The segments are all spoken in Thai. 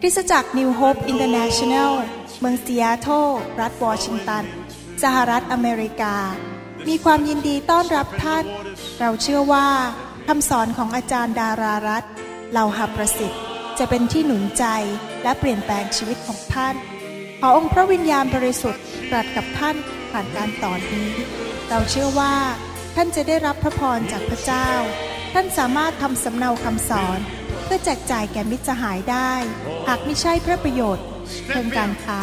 คริสตจักร New Hope International เมืองซีแอตเทิลรัฐวอชิงตัน สหรัฐอเมริกา มีความยินดีต้อนรับท่าน เราเชื่อว่าคำสอนของอาจารย์ดารารัตเหล่าหับประสิทธิ์ จะเป็นที่หนุนใจและเปลี่ยนแปลงชีวิตของท่าน ขอองค์พระวิญญาณบริสุทธิ์ตรัสกับท่านผ่านการตอนนี้ เราเชื่อว่า ท่านจะได้รับพระพรจากพระเจ้า ท่านสามารถทำสำเนาคำสอน พื่อแจกจ่ายแก่มิตรสหายได้ หากไม่ใช่เพื่อประโยชน์เชิงการค้า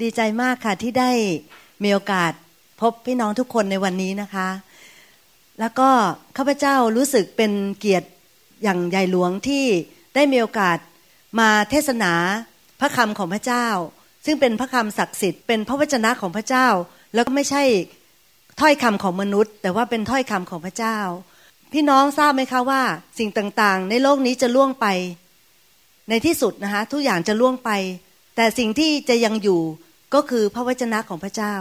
ดีใจมากค่ะที่ได้มีโอกาสพบพี่น้องทุกคนในวันนี้นะคะ แล้วก็ข้าพเจ้ารู้สึกเป็นเกียรติอย่างใหญ่หลวงที่ได้มีโอกาสมาเทศนาพระคำของพระเจ้า ซึ่งเป็นพระคำศักดิ์สิทธิ์เป็นพระวจนะของพระเจ้า แล้วก็ไม่ใช่ถ้อยคำของมนุษย์ แต่ว่าเป็นถ้อยคำของพระเจ้า พี่น้องทราบไหมคะว่า สิ่งต่างๆ ในโลกนี้จะล่วงไป ในที่สุดนะคะทุกอย่างจะล่วงไป แต่สิ่งที่จะยังอยู่ก็คือพระวจนะของพระเจ้า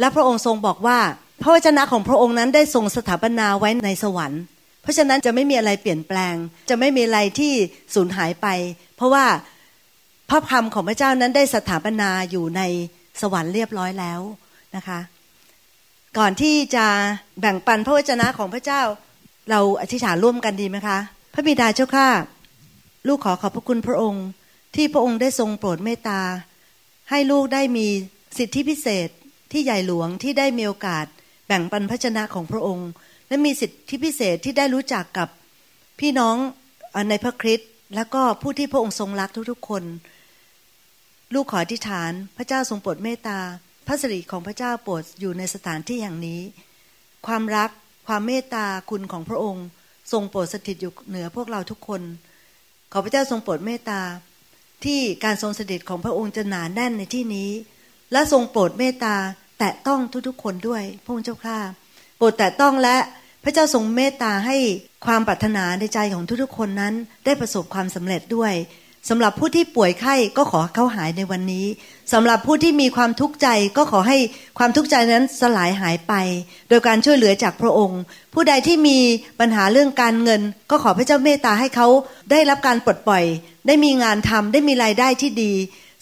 และพระองค์ทรงบอกว่า พระวจนะของพระองค์นั้นได้ทรงสถาปนาไว้ในสวรรค์ เพราะฉะนั้นจะไม่มีอะไรเปลี่ยนแปลง จะไม่มีอะไรที่สูญหายไป เพราะว่าพระคำของพระเจ้านั้นได้สถาปนาอยู่ในสวรรค์เรียบร้อยแล้ว นะคะ ก่อนที่จะแบ่งปันพระวจนะของพระเจ้า เราอธิษฐานร่วมกันดีไหมคะ พระบิดาเจ้าข้าลูกขอขอบพระคุณพระองค์ ที่พระองค์ได้ทรงโปรดเมตตา ให้ลูกได้มีสิทธิพิเศษที่ใหญ่หลวงที่ได้มีโอกาส แบ่งปันพระชนะของพระองค์ และมีสิทธิพิเศษที่ได้รู้จักกับพี่น้องในพระคริสต์แล้วก็ผู้ที่พระองค์ทรงรักทุกๆคน ลูกขออธิษฐาน พระเจ้าทรงโปรดเมตตา ระสิริของพระเจ้าโปรดอยู่ในสถานที่แห่งนี้ ความรักความเมตตาคุณของพระองค์ ทรงโปรดสถิตอยู่เหนือพวกเราทุกคน ขอพระเจ้าทรงโปรดเมตตา ที่การทรงสด็จของพระองค์จะหนานแน่นในที่นี้ และทรงโปรดเมตตาแตะต้องทุกๆคนด้วยพระองค์เจ้าข้าโปรดแตะต้องและพระเจ้าทรงเมตตาให้ความปรารถนาในใจของทุกๆคนนั้นได้ประสบความสำเร็จด้วย สำหรับผู้ที่ป่วยไข้ก็ขอเขาหายในวันนี้สำหรับผู้ที่มีความทุกข์ใจก็ขอให้ความทุกข์ใจนั้นสลายหายไป โดยการช่วยเหลือจากพระองค์ ผู้ใดที่มีปัญหาเรื่องการเงิน ก็ขอพระเจ้าเมตตาให้เขาได้รับการปลดปล่อย ได้มีงานทำได้มีรายได้ที่ดี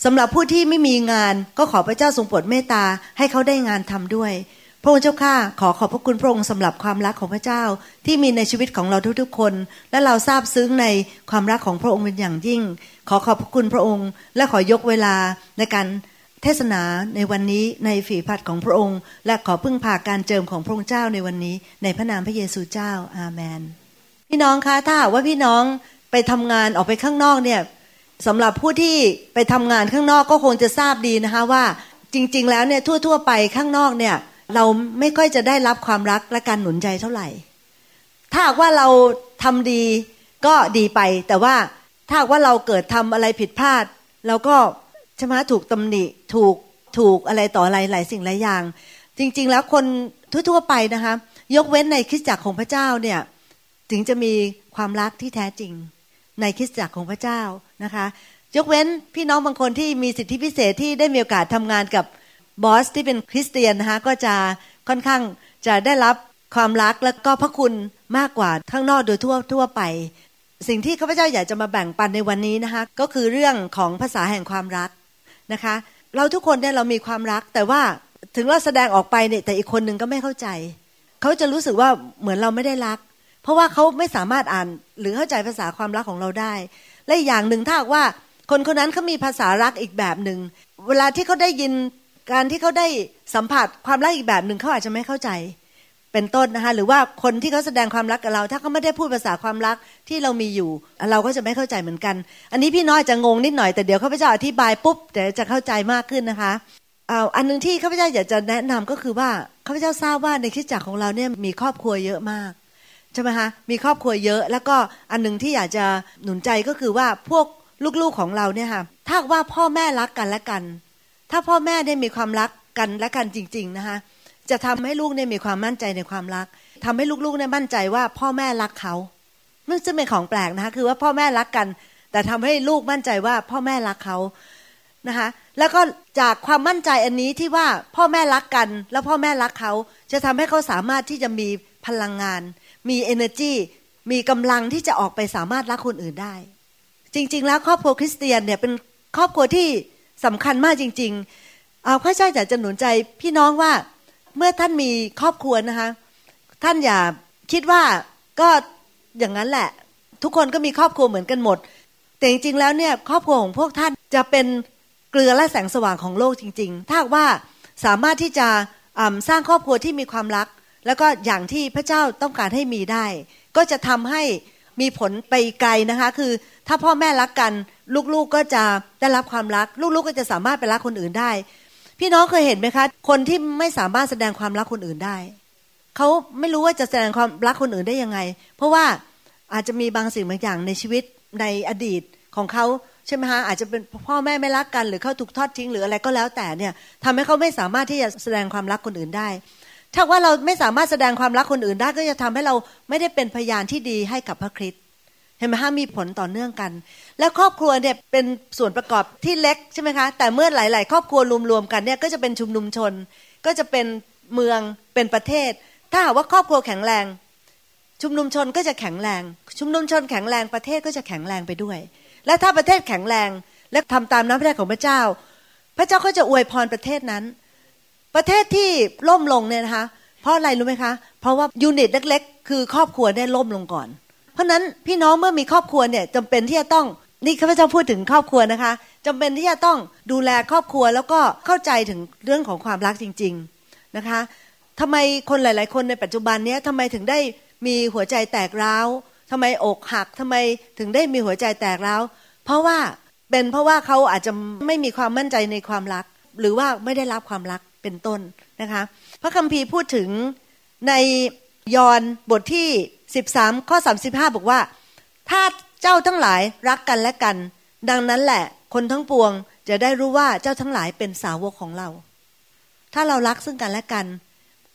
สำหรับผู้ที่ไม่มีงานก็ขอพระเจ้าทรงโปรดเมตตาให้เขาได้งานทำด้วย พระองค์เจ้าข้าขอขอบพระคุณพระองค์สำหรับความรักของพระเจ้า ที่มีในชีวิตของเราทุกๆคน และเราทราบซึ้งในความรักของพระองค์เป็นอย่างยิ่ง ขอขอบพระคุณพระองค์ และขอยกเวลาในการเทศนาในวันนี้ในฝีพัดของพระองค์ และขอพึ่งพาการเจิมของพระองค์เจ้าในวันนี้ ในพระนามพระเยซูเจ้าอาเมน พี่น้องคะถ้าว่าพี่น้องไปทำงานออกไปข้างนอกเนี่ยสำหรับผู้ที่ไปทำงานข้างนอกก็คงจะทราบดีนะคะว่า จริง ๆ แล้วเนี่ยทั่ว ๆ ไปข้างนอกเนี่ย เราไม่ค่อยจะได้รับความรักและการหนุนใจเท่าไหร่ ถ้าว่าเราทำดีก็ดีไป แต่ว่าถ้าว่าเราเกิดทำอะไรผิดพลาดเราก็ช่ไหมถูกตำหนิถูกถูกอะไรต่ออะไรหลายสิ่งหลายอย่าง จริง ๆ แล้วคนทั่วๆไปนะคะยกเว้นในคริสตจักรของพระเจ้าเนี่ยถึงจะมีความรักที่แท้จริง ในคริสตจักรของพระเจ้านะคะ ยกเว้นพี่น้องบางคนที่มีสิทธิพิเศษที่ได้มีโอกาสทำงานกับ บอสที่เป็นคริสเตียนนะคะก็จะค่อนข้างจะได้รับความรักและก็พระคุณมากกว่าข้างนอกโดยทั่วทั่วไป สิ่งที่ข้าพเจ้าอยากจะมาแบ่งปันในวันนี้นะคะก็คือเรื่องของภาษาแห่งความรักนะคะ เราทุกคนเนี่ยเรามีความรัก แต่ว่าถึงเราแสดงออกไปเนี่ยแต่อีกคนหนึ่งก็ไม่เข้าใจ เขาจะรู้สึกว่าเหมือนเราไม่ได้รัก เพราะว่าเขาไม่สามารถอ่านหรือเข้าใจภาษาความรักของเราได้ และอย่างหนึ่งถ้าว่าคนคนนั้นเขามีภาษารักอีกแบบหนึ่งเวลาที่เขาได้ยิน การที่เขาได้สัมผัสความรักอีกแบบหนึ่งเขาอาจจะไม่เข้าใจเป็นต้นนะคะหรือว่าคนที่เขาแสดงความรักกับเรา ถ้าเขาไม่ได้พูดภาษาความรักที่เรามีอยู่ เราก็จะไม่เข้าใจเหมือนกัน อันนี้พี่น้อยจะงงนิดหน่อยแต่เดี๋ยวข้าพเจ้าอธิบายปุ๊บเดี๋ยวจะเข้าใจมากขึ้นนะคะเอาอันนึงที่ข้าพเจ้าอยากจะแนะนำก็คือว่าข้าพเจ้าทราบว่าในคิดจักรของเราเนี่ยมีครอบครัวเยอะมากใช่ไหมคะมีครอบครัวเยอะแล้วก็อันนึงที่อยากจะหนุนใจก็คือว่าพวกลูกๆของเราเนี่ยค่ะถ้าว่าพ่อแม่รักกันและกัน ถ้าพ่อแม่ได้มีความรักกันและกันจริง ๆนะคะ จะทำให้ลูกเนี่ยมีความมั่นใจในความรักทำให้ลูกๆเนี่ยมั่นใจว่าพ่อแม่รักเขามันจะเป็นของแปลกนะคะคือว่าพ่อแม่รักกัน แต่ทำให้ลูกมั่นใจว่าพ่อแม่รักเขานะคะแล้วก็จากความมั่นใจอันนี้ที่ว่าพ่อแม่รักกัน แล้วพ่อแม่รักเขาจะทำให้เขาสามารถที่จะมีพลังงาน มี energy มีกำลังที่จะออกไปสามารถรักคนอื่นได้ จริง ๆ แล้วครอบครัวคริสเตียนเนี่ยเป็นครอบครัวที่ สำคัญมากจริง ๆ เอาข้าเจ้าอยากจะหนุนใจพี่น้องว่าเมื่อท่านมีครอบครัวนะคะ ท่านอย่าคิดว่าก็อย่างนั้นแหละ ทุกคนก็มีครอบครัวเหมือนกันหมด แต่จริงๆแล้วเนี่ยครอบครัวของพวกท่านจะเป็นเกลือและแสงสว่างของโลกจริง ๆ ถ้าว่าสามารถที่จะสร้างครอบครัวที่มีความรัก แล้วก็อย่างที่พระเจ้าต้องการให้มีได้ ก็จะทำให้มีผลไปไกลนะคะ คือ ถ้าพ่อแม่รักกัน ลูกๆก็จะได้รับความรัก ลูกๆก็จะสามารถไปรักคนอื่นได้ พี่น้องเคยเห็นไหมคะ คนที่ไม่สามารถแสดงความรักคนอื่นได้เขาไม่รู้ว่าจะแสดงความรักคนอื่นได้ยังไง เพราะว่าอาจจะมีบางสิ่งบางอย่างในชีวิตในอดีตของเขาใช่ไหมฮะอาจจะเป็นพ่อแม่ไม่รักกัน หรือเขาถูกทอดทิ้งหรืออะไรก็แล้วแต่เนี่ยทำให้เขาไม่สามารถที่จะแสดงความรักคนอื่นได้ ถ้าว่าเราไม่สามารถแสดงความรักคนอื่นได้ก็จะทำให้เราไม่ได้เป็นพยานที่ดีให้กับพระคริสต์ เห็นไหมฮะมีผลต่อเนื่องกัน แล้วครอบครัวเนี่ยเป็นส่วนประกอบที่เล็กใช่ไหมคะ แต่เมื่อหลาย ๆ ครอบครัวรวม ๆ กันเนี่ยก็จะเป็นชุมนุมชน ก็จะเป็นเมืองเป็นประเทศ ถ้าหากว่าครอบครัวแข็งแรง ชุมนุมชนก็จะแข็งแรง ชุมนุมชนแข็งแรงประเทศก็จะแข็งแรงไปด้วย และถ้าประเทศแข็งแรงและทำตามน้ำพระทัยของพระเจ้า พระเจ้าก็จะอวยพรประเทศนั้น ประเทศที่ล่มลงเนี่ยนะคะ เพราะอะไรรู้ไหมคะ เพราะว่ายูนิตเล็ก ๆ คือครอบครัวได้ล่มลงก่อน เพราะนั้นพี่น้องเมื่อมีครอบครัวเนี่ยจำเป็นที่จะต้องนี่ข้าพเจ้าพูดถึงครอบครัวนะคะจำเป็นที่จะต้องดูแลครอบครัวแล้วก็เข้าใจถึงเรื่องของความรักจริง ๆนะคะทำไมคนหลาย ๆ คนในปัจจุบันนี้ทำไมถึงได้มีหัวใจแตกร้าวทำไมอกหักทำไมถึงได้มีหัวใจแตกแล้วเพราะว่าเป็นเพราะว่าเขาอาจจะไม่มีความมั่นใจในความรัก หรือว่าไม่ได้รับความรักเป็นต้นนะคะ พระคัมภีร์พูดถึงในยอห์นบทที่ 13 ข้อ 35 บอกว่า ถ้าเจ้าทั้งหลายรักกันและกัน ดังนั้นแหละ คนทั้งปวงจะได้รู้ว่าเจ้าทั้งหลายเป็นสาวกของเรา ถ้าเรารักซึ่งกันและกัน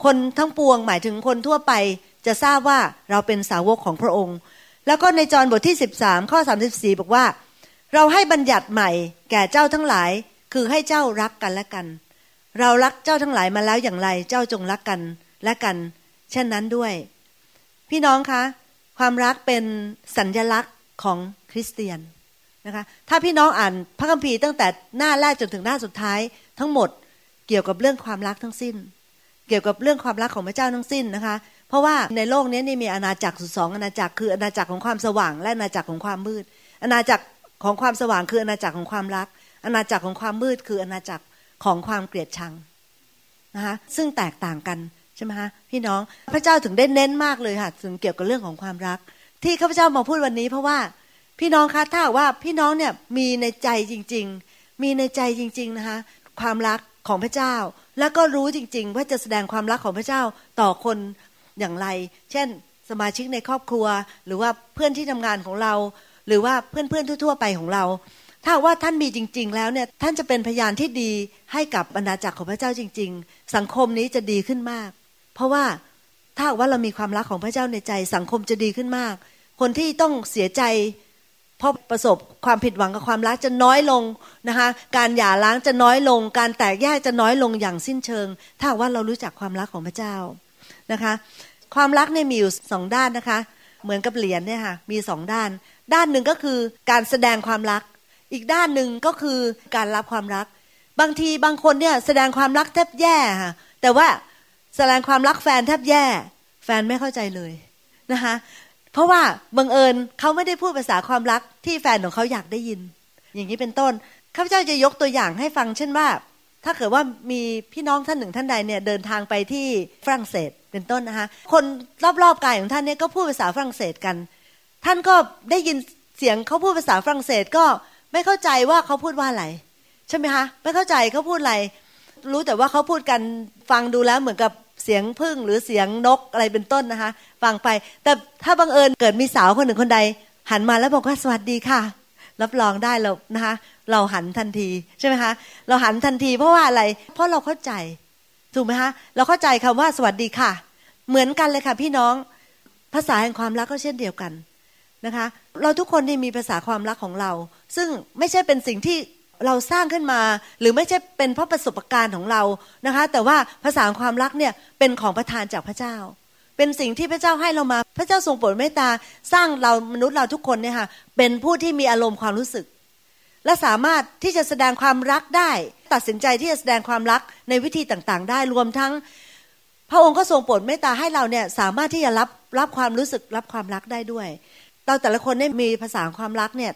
คนทั้งปวงหมายถึงคนทั่วไปจะทราบว่าเราเป็นสาวกของพระองค์ แล้วก็ในจอห์นบทที่ 13 ข้อ 34 บอกว่า เราให้บัญญัติใหม่ แก่เจ้าทั้งหลาย คือให้เจ้ารักกันและกัน เรารักเจ้าทั้งหลายมาแล้วอย่างไร เจ้าจงรักกันและกัน เช่นนั้นด้วย พี่น้องคะ ความรักเป็นสัญญลักษณ์ของคริสเตียนนะคะถ้าพี่น้องอ่านพระคัมภีร์ตั้งแต่หน้าแรกจนถึงหน้าสุดท้าย ทั้งหมดเกี่ยวกับเรื่องความรักทั้งสิ้น เกี่ยวกับเรื่องความรักของพระเจ้าทั้งสิ้นนะคะ เพราะว่าในโลกนี้นี่มีอาณาจักรสุดสองอาณาจักรคืออาณาจักรของความสว่าง และอาณาจักรของความมืด อาณาจักรของความสว่างคืออาณาจักรของความรัก อาณาจักรของความมืดคืออาณาจักรของความเกลียดชังนะคะซึ่งแตกต่างกัน ใช่ไหมคะพี่น้องพระเจ้าถึงได้เน้นมากเลยค่ะถึงเกี่ยวกับเรื่องของความรัก ที่ข้าพเจ้ามาพูดวันนี้เพราะว่าพี่น้องคะถ้าว่าพี่น้องเนี่ยมีในใจจริง ๆ มีในใจจริง ๆนะคะความรักของพระเจ้า แล้วก็รู้จริง ๆ ว่าจะแสดงความรักของพระเจ้าต่อคนอย่างไร เช่น สมาชิกในครอบครัว หรือว่าเพื่อนที่ทำงานของเรา หรือว่าเพื่อนๆทั่ว ๆ ไปของเรา ถ้าว่าท่านมีจริง ๆ แล้วเนี่ยท่านจะเป็นพยานที่ดีให้กับบรรดาจักรของพระเจ้าจริง ๆ สังคมนี้จะดีขึ้นมาก เพราะว่าถ้าว่าเรามีความรักของพระเจ้าในใจสังคมจะดีขึ้นมาก คนที่ต้องเสียใจเพราะประสบความผิดหวังกับความรักจะน้อยลงนะคะการหย่าร้างจะน้อยลง การแตกแยกจะน้อยลงอย่างสิ้นเชิง ถ้าว่าเรารู้จักความรักของพระเจ้านะคะ ความรักเนี่ยมีอยู่สองด้านนะคะ เหมือนกับเหรียญเนี่ยค่ะมีสองด้าน ด้านหนึ่งก็คือการแสดงความรัก อีกด้านหนึ่งก็คือการรับความรัก บางทีบางคนเนี่ยแสดงความรักแทบแย่ค่ะแต่ว่า แสดงความรักแฟนแทบแย่ แฟนไม่เข้าใจเลยนะคะเพราะว่าบังเอิญเขาไม่ได้พูดภาษาความรักที่แฟนของเขาอยากได้ยิน อย่างนี้เป็นต้นข้าพเจ้าจะยกตัวอย่างให้ฟัง เช่นว่า ถ้าเกิดว่ามีพี่น้องท่านหนึ่งท่านใดเนี่ยเดินทางไปที่ฝรั่งเศสเป็นต้นนะคะคนรอบๆกายของท่านเนี่ยก็พูดภาษาฝรั่งเศสกัน ท่านก็ได้ยินเสียงเขาพูดภาษาฝรั่งเศสก็ไม่เข้าใจว่าเขาพูดว่าอะไรใช่ไหมคะไม่เข้าใจเขาพูดอะไร รู้แต่ว่าเขาพูดกันฟังดูแล้วเหมือนกับ เสียงพึ่งหรือเสียงนกอะไรเป็นต้นนะคะ ฟังไป แต่ถ้าบังเอิญเกิดมีสาวคนหนึ่งคนใด หันมาแล้วบอกว่าสวัสดีค่ะ รับรองได้เรานะคะ เราหันทันทีใช่ไหมคะ เราหันทันทีเพราะว่าอะไร เพราะเราเข้าใจ ถูกไหมคะ เราเข้าใจคำว่าสวัสดีค่ะ เหมือนกันเลยค่ะ พี่น้อง ภาษาแห่งความรักก็เช่นเดียวกันนะคะ เราทุกคนนี่มีภาษาความรักของเรา ซึ่งไม่ใช่เป็นสิ่งที่ เราสร้างขึ้นมา หรือไม่ใช่เป็นเพราะประสบการณ์ของเรานะคะ แต่ว่าภาษาความรักเนี่ยเป็นของประทานจากพระเจ้า เป็นสิ่งที่พระเจ้าให้เรามา พระเจ้าทรงโปรดเมตตาสร้างเรามนุษย์เราทุกคนเนี่ยค่ะเป็นผู้ที่มีอารมณ์ความรู้สึก และสามารถที่จะแสดงความรักได้ ตัดสินใจที่จะแสดงความรักในวิธีต่างๆ ได้รวมทั้ง พระองค์ก็ทรงโปรดเมตตาให้เราเนี่ยสามารถที่จะรับรับความรู้สึกรับความรักได้ด้วยเราแต่ละคนเนี่ยมีภาษาความรักเนี่ย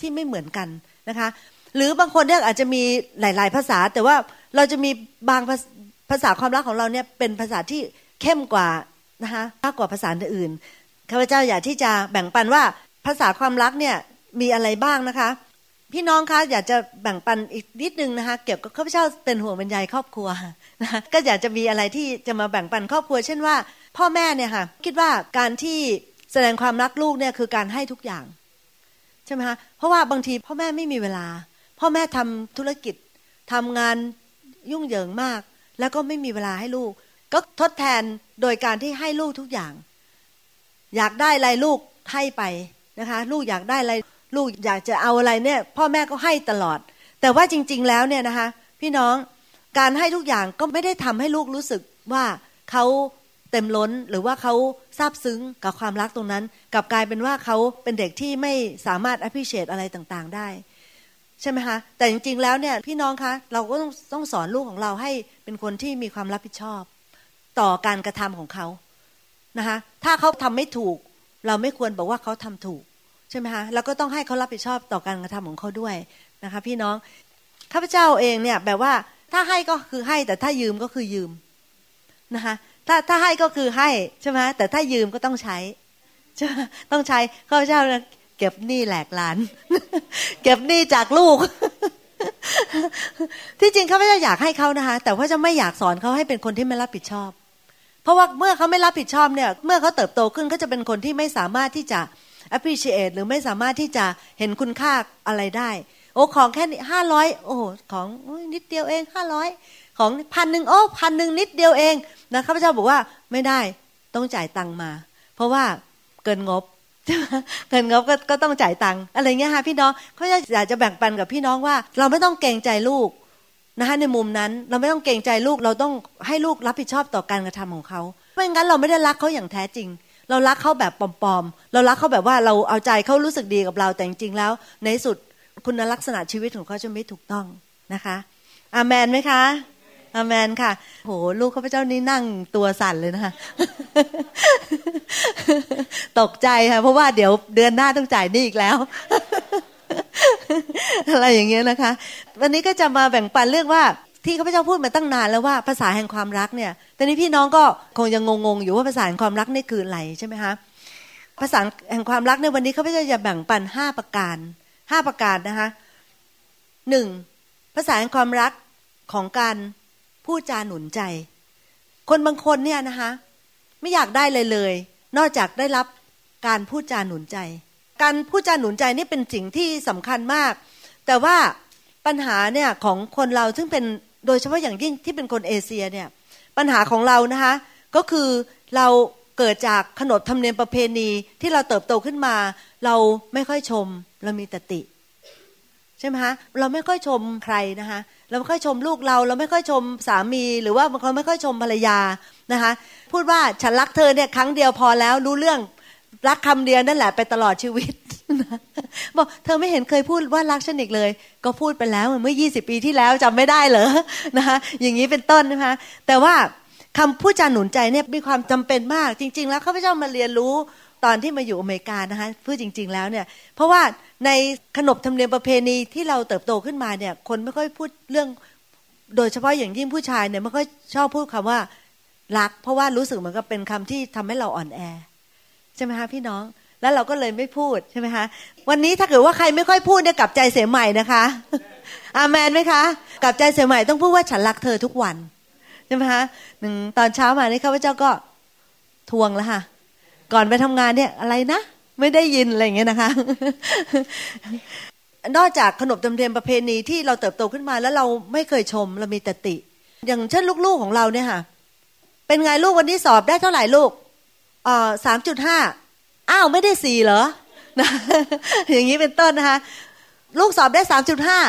ที่ไม่เหมือนกันนะคะ หรือบางคนเนี่ยอาจจะมีหลาย ๆ ภาษา แต่ว่าเราจะมีบางภาษาความรักของเราเนี่ยเป็นภาษาที่เข้มกว่านะคะมากกว่าภาษาอื่นข้าพเจ้าอยากที่จะแบ่งปันว่าภาษาความรักเนี่ยมีอะไรบ้างนะคะ พี่น้องคะอยากจะแบ่งปันอีกนิดนึงนะคะ เกี่ยวกับข้าพเจ้าเป็นห่วงบรรยายครอบครัวนะคะก็อยากจะมีอะไรที่จะมาแบ่งปันครอบครัว เช่นว่า พ่อแม่เนี่ยค่ะคิดว่าการที่แสดงความรักลูกเนี่ยคือการให้ทุกอย่างใช่ไหมคะเพราะว่าบางทีพ่อแม่ไม่มีเวลา พ่อแม่ทำธุรกิจทำงานยุ่งเหยิงมาก แล้วก็ไม่มีเวลาให้ลูก ก็ทดแทนโดยการที่ให้ลูกทุกอย่าง อยากได้อะไรลูกให้ไปนะคะ ลูกอยากได้อะไรลูกอยากจะเอาอะไรเนี่ย พ่อแม่ก็ให้ตลอด แต่ว่าจริง ๆ แล้วเนี่ยนะคะ พี่น้องการให้ทุกอย่างก็ไม่ได้ทำให้ลูกรู้สึกว่าเขาเต็มล้นหรือว่าเขาซาบซึ้งกับความรักตรงนั้นกลับกลายเป็นว่าเขาเป็นเด็กที่ไม่สามารถ appreciate อะไรต่างๆ ได้ ใช่ไหมคะแต่จริงๆแล้วเนี่ยพี่น้องคะเราก็ต้องต้องสอนลูกของเราให้เป็นคนที่มีความรับผิดชอบ ต่อการกระทำของเขานะคะถ้าเขาทำไม่ถูก เราไม่ควรบอกว่าเขาทำถูกใช่ไหมคะแล้วก็ต้องให้เขารับผิดชอบต่อการกระทำของเขาด้วยนะคะพี่น้องข้าพเจ้าเองเนี่ยแบบว่าถ้าให้ก็คือให้แต่ถ้ายืมก็คือยืมนะคะถ้าถ้าให้ก็คือให้ใช่ไหมแต่ถ้ายืมก็ต้องใช้ใช่ต้องใช้ข้าพเจ้า เก็บหนี้แหลกลาน เก็บหนี้จากลูก ที่จริงข้าพเจ้าอยากให้เขานะคะ แต่ว่าจะไม่อยากสอนเขาให้เป็นคนที่ไม่รับผิดชอบ เพราะว่าเมื่อเขาไม่รับผิดชอบเนี่ย เมื่อเขาเติบโตขึ้นก็จะเป็นคนที่ไม่สามารถที่จะ appreciate หรือไม่สามารถที่จะเห็นคุณค่าอะไรได้ โอ้ของแค่ห้าร้อยโอ้ของนิดเดียวเองห้าร้อยของพันหนึ่งโอ้พันหนึ่งนิดเดียวเองนะข้าพเจ้าบอกว่าไม่ได้ต้องจ่ายตังมา เพราะว่าเกินงบ เกินงบก็ก็ต้องจ่ายตังค์อะไรเงี้ยค่ะพี่น้องเขาจะอยากจะแบ่งปันกับพี่น้องว่า เราไม่ต้องเกรงใจลูกนะคะในมุมนั้นเราไม่ต้องเกรงใจลูกเราต้องให้ลูกรับผิดชอบต่อการกระทำของเขาไม่งั้นเราไม่ได้รักเขาอย่างแท้จริง เรารักเขาแบบปลอมๆเรารักเขาแบบว่าเราเอาใจเขารู้สึกดีกับเราแต่จริงๆแล้ว ในสุดคุณลักษณะชีวิตของเขาจะไม่ถูกต้องนะคะอาเมนไหมคะ อเมนค่ะ โห ลูกข้าพเจ้านี่นั่งตัวสั่นเลยนะคะ ตกใจค่ะ เพราะว่าเดี๋ยวเดือนหน้าต้องจ่ายนี่อีกแล้ว อะไรอย่างเงี้ยนะคะ วันนี้ก็จะมาแบ่งปันเรื่องว่าที่ข้าพเจ้าพูดมาตั้งนานแล้วว่าภาษาแห่งความรักเนี่ย ตอนนี้พี่น้องก็คงยังงงๆอยู่ว่าภาษาแห่งความรักนี่คืออะไรใช่ไหมคะ ภาษาแห่งความรักในวันนี้ข้าพเจ้าจะแบ่งปันห้าประการห้าประการนะคะหนึ่งภาษาแห่งความรักของการ พูดจาหนุนใจ คนบางคนเนี่ยนะคะ ไม่อยากได้เลยเลย นอกจากได้รับการพูดจาหนุนใจ การพูดจาหนุนใจนี่เป็นสิ่งที่สำคัญมาก แต่ว่าปัญหาเนี่ยของคนเราซึ่งเป็นโดยเฉพาะอย่างยิ่งที่เป็นคนเอเชียเนี่ยปัญหาของเรานะคะก็คือเราเกิดจากขนบธรรมเนียมประเพณีที่เราเติบโตขึ้นมา เราไม่ค่อยชม เรามีตติ ใช่ไหมคะเราไม่ค่อยชมใครนะคะ เราไม่ค่อยชมลูกเรา เราไม่ค่อยชมสามีหรือว่าบางคนไม่ค่อยชมภรรยานะคะ พูดว่าฉันรักเธอเนี่ยครั้งเดียวพอแล้วรู้เรื่องรักคำเดียวนั่นแหละไปตลอดชีวิตบอกเธอไม่เห็นเคยพูดว่ารักฉันอีกเลย ก็พูดไปแล้วเมื่อยี่สิบปีที่แล้วจำไม่ได้เหรอนะคะอย่างนี้เป็นต้นนะคะ แต่ว่าคำพูดจาหนุนใจเนี่ยมีความจำเป็นมาก จริง ๆ แล้วข้าพเจ้ามาเรียนรู้ ตอนที่มาอยู่อเมริกานะคะพูดจริง ๆ แล้วเนี่ย เพราะว่าในขนบธรรมเนียมประเพณีที่เราเติบโตขึ้นมาเนี่ย คนไม่ค่อยพูดเรื่อง โดยเฉพาะอย่างยิ่งผู้ชายเนี่ยไม่ค่อยชอบพูดคำว่ารัก เพราะว่ารู้สึกเหมือนกับเป็นคำที่ทำให้เราอ่อนแอใช่ไหมคะพี่น้องแล้วเราก็เลยไม่พูดใช่ไหมคะ วันนี้ถ้าเกิดว่าใครไม่ค่อยพูดเนี่ยกลับใจเสียใหม่นะคะ อาแมนไหมคะกลับใจเสียใหม่ต้องพูดว่าฉันรักเธอทุกวันใช่ไหมคะหนึ่งตอนเช้ามานี่ข้าพเจ้าก็ทวงแล้วค่ะ ก่อนไปทำงานเนี่ยอะไรนะ ไม่ได้ยินอะไรอย่างเงี้ยนะคะ นอกจากขนบธรรมเนียมประเพณีที่เราเติบโตขึ้นมา แล้วเราไม่เคยชมเรามีแต่ติ อย่างเช่นลูกๆของเราเนี่ยค่ะ เป็นไงลูกวันนี้สอบได้เท่าไหร่ลูกอ่าสามจุดห้าอ้าวไม่ได้สี่เหรอนะอย่างนี้เป็นต้นนะคะ ลูกสอบได้สามจุดห้า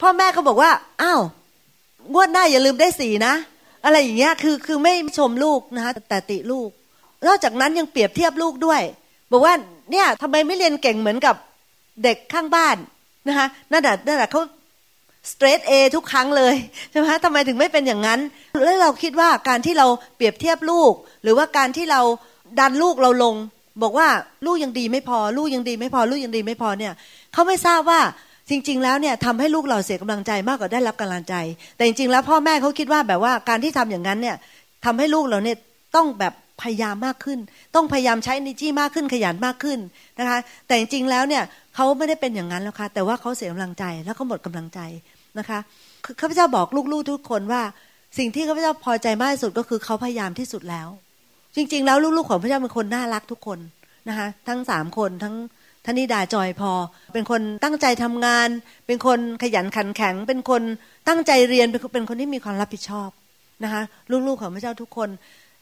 พ่อแม่ก็บอกว่าอ้าวงวดหน้าอย่าลืมได้สี่นะ อะไรอย่างเงี้ยคือคือไม่ชมลูกนะคะแต่ติลูก นอกจากนั้นยังเปรียบเทียบลูกด้วย บอกว่าเนี่ยทำไมไม่เรียนเก่งเหมือนกับเด็กข้างบ้านนะคะนั่นแหะนั่นแหะเขาสเตรทเอทุกครั้งเลยใช่ไหมทำไมถึงไม่เป็นอย่างนั้น แล้วเราคิดว่าการที่เราเปรียบเทียบลูก หรือว่าการที่เราดันลูกเราลง บอกว่าลูกยังดีไม่พอ ลูกยังดีไม่พอ ลูกยังดีไม่พอเนี่ยเขาไม่ทราบว่าจริง ๆ แล้วเนี่ยทำให้ลูกเราเสียกำลังใจมากกว่าได้รับกำลังใจ แต่จริงๆแล้วพ่อแม่เขาคิดว่าแบบว่าการที่ทำอย่างนั้นเนี่ยทำให้ลูกเราเนี่ยต้องแบบ พยายามมากขึ้น ต้องพยายามใช้นิจี้มากขึ้นขยันมากขึ้นนะคะ แต่จริงๆแล้วเนี่ยเขาไม่ได้เป็นอย่างนั้นแล้วค่ะ แต่ว่าเขาเสียกำลังใจแล้วเขาหมดกำลังใจนะคะข้าพเจ้าบอกลูกๆทุกคนว่า สิ่งที่ข้าพเจ้าพอใจมากที่สุดก็คือเขาพยายามที่สุดแล้ว จริง ๆ แล้วลูกๆของพระเจ้าเป็นคนน่ารักทุกคนนะคะทั้งสามคนทั้งธนิดาจอยพอ เป็นคนตั้งใจทำงาน เป็นคนขยันขันแข็ง เป็นคนตั้งใจเรียนเป็นคนที่มีความรับผิดชอบนะคะลูกๆของพระเจ้าทุกคน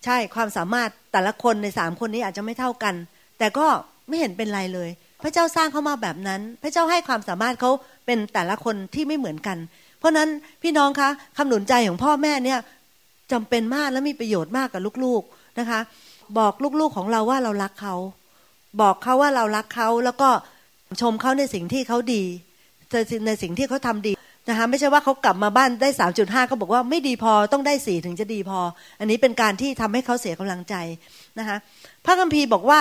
ใช่ความสามารถแต่ละคนในสามคนนี้อาจจะไม่เท่ากัน แต่ก็ไม่เห็นเป็นไรเลย พระเจ้าสร้างเขามาแบบนั้น พระเจ้าให้ความสามารถเขาเป็นแต่ละคนที่ไม่เหมือนกัน เพราะนั้นพี่น้องคะคำหนุนใจของพ่อแม่เนี่ยจำเป็นมากและมีประโยชน์มากกับลูกๆนะคะ บอกลูกๆของเราว่าเรารักเขาบอกเขาว่าเรารักเขาแล้วก็ชมเขาในสิ่งที่เขาดีในสิ่งที่เขาทำดี นะคะไม่ใช่ว่าเขากลับมาบ้านได้สามจุดห้าเขาบอกว่าไม่ดีพอต้องได้สี่ถึงจะดีพอ อันนี้เป็นการที่ทำให้เขาเสียกำลังใจนะคะพระคัมภีร์บอกว่า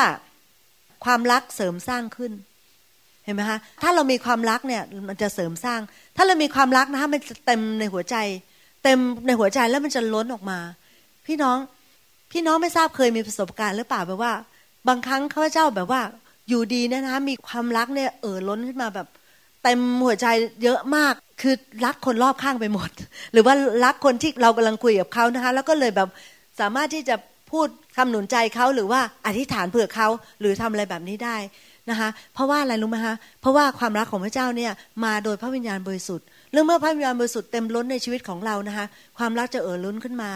ความรักเสริมสร้างขึ้นเห็นไหมคะถ้าเรามีความรักเนี่ยมันจะเสริมสร้าง ถ้าเรามีความรักนะคะมันจะเต็มในหัวใจ เต็มในหัวใจแล้วมันจะล้นออกมา พี่น้องพี่น้องไม่ทราบเคยมีประสบการณ์หรือเปล่าแบบว่า บางครั้งข้าพเจ้าแบบว่าอยู่ดีนะนะมีความรักเนี่ยเอ่อล้นขึ้นมาแบบ เต็มหัวใจเยอะมากคือรักคนรอบข้างไปหมด หรือว่ารักคนที่เรากำลังคุยกับเขานะคะ แล้วก็เลยแบบสามารถที่จะพูดคำหนุนใจเขาหรือว่าอธิษฐานเผื่อเขาหรือทำอะไรแบบนี้ได้นะคะ เพราะว่าอะไรรู้ไหมคะเพราะว่าความรักของพระเจ้าเนี่ยมาโดยพระวิญญาณบริสุทธิ์เรื่องเมื่อพระวิญญาณบริสุทธิ์เต็มล้นในชีวิตของเรานะคะ ความรักจะเอ่อล้นขึ้นมา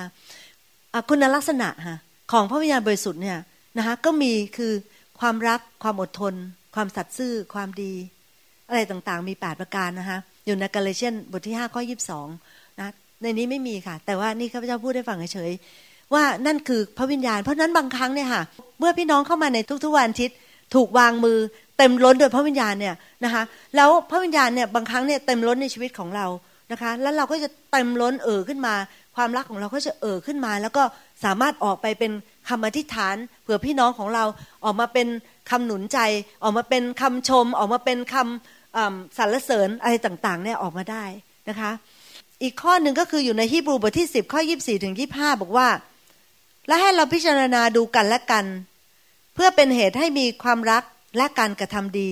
คุณลักษณะค่ะของพระวิญญาณบริสุทธิ์เนี่ยนะคะก็มีคือความรักความอดทน ความสัตย์ซื่อความดี อะไรต่างๆ มีแปดประการนะคะอยู่ในกาเลเชียนบทที่ห้าข้อยีิบสองนะในนี้ไม่มีค่ะ แต่ว่านี่ข้าพเจ้าพูดให้ฟังเฉยๆว่านั่นคือพระวิญญาณ เพราะนั้นบางครั้งเนี่ยค่ะ เมื่อพี่น้องเข้ามาในทุกๆวันอาทิตย์ถูกวางมือเต็มล้นโดยพระวิญญาณเนี่ยนะคะแล้วพระวิญญาณเนี่ยบางครั้งเนี่ยเต็มล้นในชีวิตของเรานะคะ แล้วเราก็จะเต็มล้นเอ่อขึ้นมา ความรักของเราก็จะเอ่อขึ้นมา แล้วก็สามารถออกไปเป็นคำอธิษฐานเผื่อพี่น้องของเราออกมาเป็นคำหนุนใจ ออกมาเป็นคำชม ออกมาเป็นคำ สรรเสริญอะไรต่างๆเนี่ยออกมาได้นะคะ อีกข้อหนึ่งก็คืออยู่ในฮีบรูบทที่ 10 ข้อ 24ถึง25 บอกว่า และให้เราพิจารณาดูกันและกัน เพื่อเป็นเหตุให้มีความรักและการกระทำดี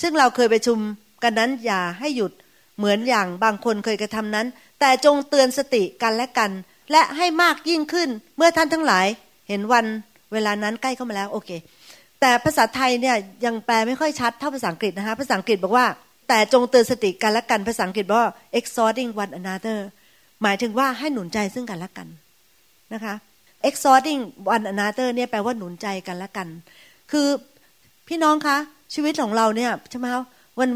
ซึ่งเราเคยไปชุมกันนั้นอย่าให้หยุดเหมือนอย่างบางคนเคยกระทำนั้น แต่จงเตือนสติกันและกัน และให้มากยิ่งขึ้นเมื่อท่านทั้งหลาย เห็นวันเวลานั้นใกล้เข้ามาแล้วโอเค แต่ภาษาไทยเนี่ยยังแปลไม่ค่อยชัดเท่าภาษาอังกฤษนะคะภาษาอังกฤษบอกว่า แต่จงเตือนสติกันและกันภาษาอังกฤษว่า exhorting one another หมายถึงว่าให้หนุนใจซึ่งกันและกันนะคะ exhorting one another เนี่ยแปลว่าหนุนใจกันและกัน คือพี่น้องคะ ชีวิตของเราเนี่ยใช่ไหม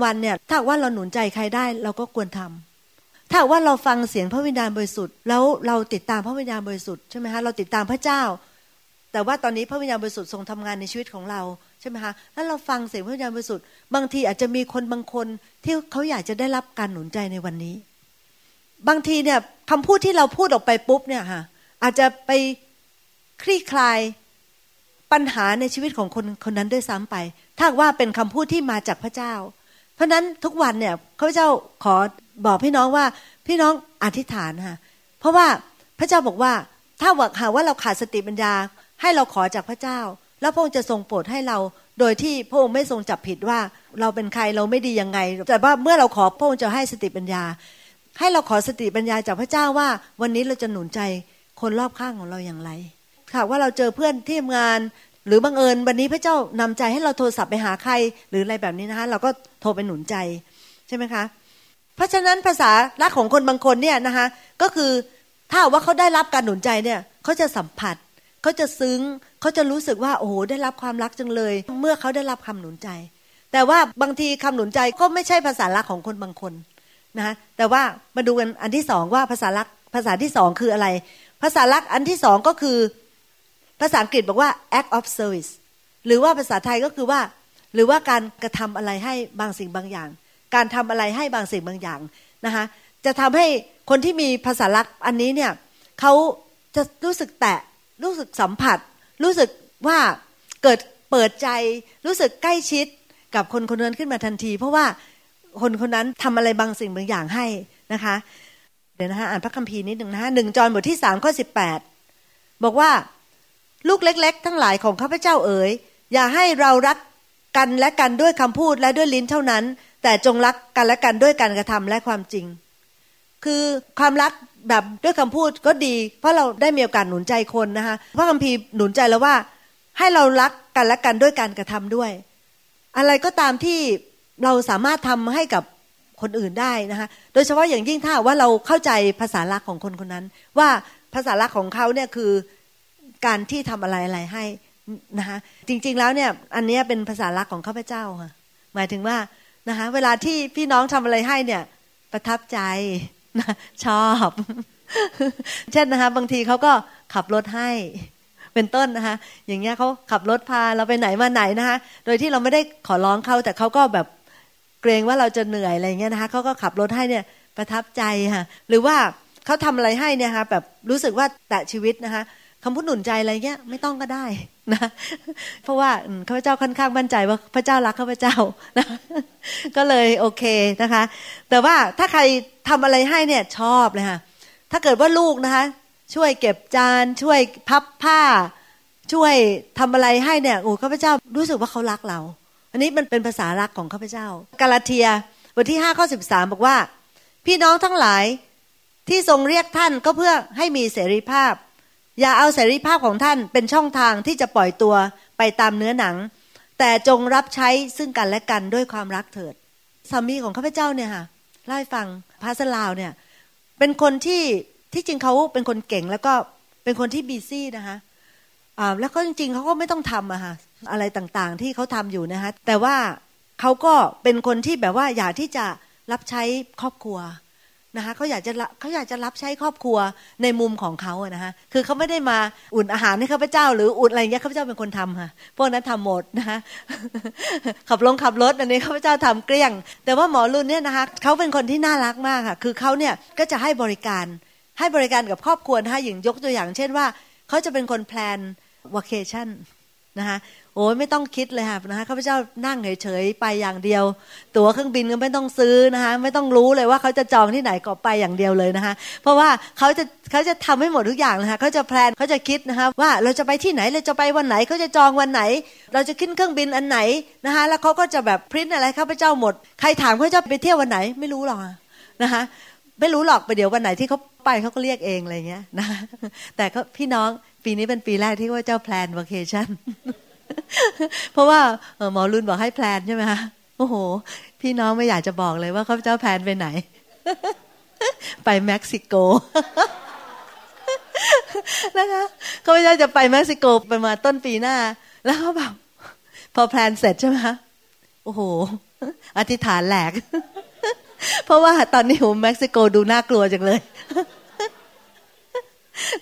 วันๆเนี่ยถ้าว่าเราหนุนใจใครได้เราก็ควรทำถ้าว่าเราฟังเสียงพระวิญญาณบริสุทธิ์แล้วเราติดตามพระวิญญาณบริสุทธิ์ใช่ไหมคะเราติดตามพระเจ้า แต่ว่าตอนนี้พระวิญญาณบริสุทธิ์ทรงทำงานในชีวิตของเราใช่ไหมคะแล้วเราฟังเสียงพระวิญญาณบริสุทธิ์บางทีอาจจะมีคนบางคนที่เขาอยากจะได้รับการหนุนใจในวันนี้ บางทีเนี่ยคำพูดที่เราพูดออกไปปุ๊บเนี่ยค่ะอาจจะไปคลี่คลายปัญหาในชีวิตของคนคนนั้นด้วยซ้ำไป ถ้าว่าเป็นคำพูดที่มาจากพระเจ้า เพราะนั้นทุกวันเนี่ยข้าพเจ้าขอบอกพี่น้องว่าพี่น้องอธิษฐานค่ะเพราะว่าพระเจ้าบอกว่าถ้าหากว่าเราขาดสติปัญญา ให้เราขอจากพระเจ้า แล้วพระองค์จะทรงโปรดให้เรา โดยที่พระองค์ไม่ทรงจับผิดว่า เราเป็นใครเราไม่ดียังไง แต่ว่าเมื่อเราขอพระองค์จะให้สติปัญญา ให้เราขอสติปัญญาจากพระเจ้าว่า วันนี้เราจะหนุนใจคนรอบข้างของเราอย่างไรค่ะว่าเราเจอเพื่อนที่ทำงาน หรือบังเอิญวันนี้พระเจ้านำใจให้เราโทรศัพท์ไปหาใคร หรืออะไรแบบนี้นะคะ เราก็โทรไปหนุนใจใช่ไหมคะเพราะฉะนั้นภาษารักของคนบางคนเนี่ยนะคะก็คือถ้าว่าเขาได้รับการหนุนใจเนี่ยเขาจะสัมผัส เขาจะซึ้งเขาจะรู้สึกว่าโอ้โหได้รับความรักจังเลย เมื่อเขาได้รับคำหนุนใจ แต่ว่าบางทีคำหนุนใจก็ไม่ใช่ภาษารักของคนบางคนนะคะแต่ว่ามาดูกันอันที่สองว่าภาษาลักภาษาที่สองคืออะไร ภาษาลักอันที่สองก็คือ ภาษาอังกฤษบอกว่า act of service หรือว่าภาษาไทยก็คือว่า หรือว่าการกระทำอะไรให้บางสิ่งบางอย่าง การทำอะไรให้บางสิ่งบางอย่างนะคะจะทำให้คนที่มีภาษาลักอันนี้เนี่ยเขาจะรู้สึกแตะ รู้สึกสัมผัส รู้สึกว่าเกิดเปิดใจ รู้สึกใกล้ชิดกับคนคนนั้นขึ้นมาทันที เพราะว่าคนคนนั้นทำอะไรบางสิ่งบางอย่างให้นะคะ เดี๋ยวนะคะอ่านพระคัมภีร์นิดหนึ่งนะคะหนึ่งจอห์นบทที่สามข้อสิบแปดบอกว่าลูกเล็ก ๆ ทั้งหลายของข้าพเจ้าเอ๋ยอย่าให้เรารักกันและกันด้วยคำพูดและด้วยลิ้นเท่านั้น แต่จงรักกันและกันด้วยการกระทำและความจริง คือความรัก แบบด้วยคำพูดก็ดี เพราะเราได้มีโอกาสหนุนใจคนนะคะพระคัมภีร์หนุนใจแล้วว่า ให้เรารักกันและกันด้วยการกระทำด้วย อะไรก็ตามที่เราสามารถทำให้กับคนอื่นได้นะคะโดยเฉพาะอย่างยิ่งถ้าว่าเราเข้าใจภาษาลักของคนคนนั้น ว่าภาษาลักของเขาเนี่ยคือการที่ทำอะไรอะไรให้นะคะจริงๆแล้วเนี่ยอันนี้เป็นภาษาลักของข้าพเจ้าค่ะหมายถึงว่านะคะเวลาที่พี่น้องทำอะไรให้เนี่ยประทับใจ ชอบเช่นนะคะ บางทีเขาก็ขับรถให้เป็นต้นนะคะ อย่างเงี้ยเขาขับรถพาเราไปไหนมาไหนนะคะ โดยที่เราไม่ได้ขอร้องเขาแต่เขาก็แบบเกรงว่าเราจะเหนื่อยอะไรเงี้ยนะคะเขาก็ขับรถให้เนี่ยประทับใจค่ะ หรือว่าเขาทำอะไรให้เนี่ยค่ะแบบรู้สึกว่าแตะชีวิตนะคะ คำพูดหนุนใจอะไรเงี้ยไม่ต้องก็ได้นะเพราะว่าข้าพเจ้าค่อนข้างมั่นใจว่าพระเจ้ารักข้าพเจ้านะก็เลยโอเคนะคะ แต่ว่าถ้าใครทำอะไรให้เนี่ยชอบเลยค่ะถ้าเกิดว่าลูกนะคะ ช่วยเก็บจานช่วยพับผ้า ช่วยทำอะไรให้เนี่ยโอ้ข้าพเจ้ารู้สึกว่าเขารักเรา อันนี้มันเป็นภาษารักของข้าพเจ้า กาลาเทียบทที่ห้าข้อสิบสามบอกว่า พี่น้องทั้งหลายที่ทรงเรียกท่านก็เพื่อให้มีเสรีภาพ อย่าเอาเสรีภาพของท่านเป็นช่องทางที่จะปล่อยตัวไปตามเนื้อหนัง แต่จงรับใช้ซึ่งกันและกันด้วยความรักเถิดสามีของข้าพเจ้าเนี่ยค่ะเล่าให้ฟังพาสลาวเนี่ยเป็นคนที่ที่จริงเขาเป็นคนเก่งแล้วก็เป็นคนที่บีซี่นะคะอ่าแล้วก็จริงๆเขาก็ไม่ต้องทำอะค่ะอะไรต่างๆที่เขาทำอยู่นะคะแต่ว่าเขาก็เป็นคนที่แบบว่าอยากที่จะรับใช้ครอบครัว นะคะเขาอยากจะเขาอยากจะรับใช้ครอบครัวในมุมของเขาอะนะคะคือเขาไม่ได้มาอุ่นอาหารให้ข้าพเจ้า หรืออุ่นอะไรเงี้ยข้าพเจ้าเป็นคนทำค่ะพวกนั้นทำหมดนะคะขับลงขับรถอันนี้ข้าพเจ้าทำเกลี้ยง แต่ว่าหมอรุ่นเนี่ยนะคะเขาเป็นคนที่น่ารักมากค่ะ คือเขาเนี่ยก็จะให้บริการ ให้บริการกับครอบครัวนะคะอย่างยกตัวอย่าง เช่นว่าเขาจะเป็นคน plan vacation นะคะโอ้ยไม่ต้องคิดเลยค่ะนะคะข้าพเจ้านั่งเฉยๆไปอย่างเดียว ตั๋วเครื่องบินก็ไม่ต้องซื้อนะคะไม่ต้องรู้เลยว่าเขาจะจองที่ไหนก็ไปอย่างเดียวเลยนะคะเพราะว่าเขาจะเขาจะทำให้หมดทุกอย่างนะคะเขาจะ plan เขาจะคิดนะคะว่าเราจะไปที่ไหนเราจะไปวันไหนเขาจะจองวันไหน เราจะขึ้นเครื่องบินอันไหนนะคะแล้วเขาก็จะแบบพิมพ์อะไรให้ข้าพเจ้าหมด ใครถามข้าพเจ้าไปเที่ยววันไหนไม่รู้หรอกนะคะ ไม่รู้หรอกไปเที่ยววันไหนที่เขาไปเขาก็เรียกเองอะไรเงี้ยนะ แต่ก็พี่น้องปีนี้เป็นปีแรกที่ข้าพเจ้า plan vacation เพราะว่าหมอรุ่นบอกให้ plan ใช่ไหมคะโอ้โห พี่น้องไม่อยากจะบอกเลยว่าข้าพเจ้า plan ไปไหน ไปเม็กซิโกนะคะเขาไม่ได้จะไปเม็กซิโกไปมาต้นปีหน้า แล้วเขาแบบพอ plan เสร็จใช่ไหมคะโอ้โห อธิษฐานแหลก เพราะว่าตอนนี้โหเม็กซิโกดูน่ากลัวจังเลย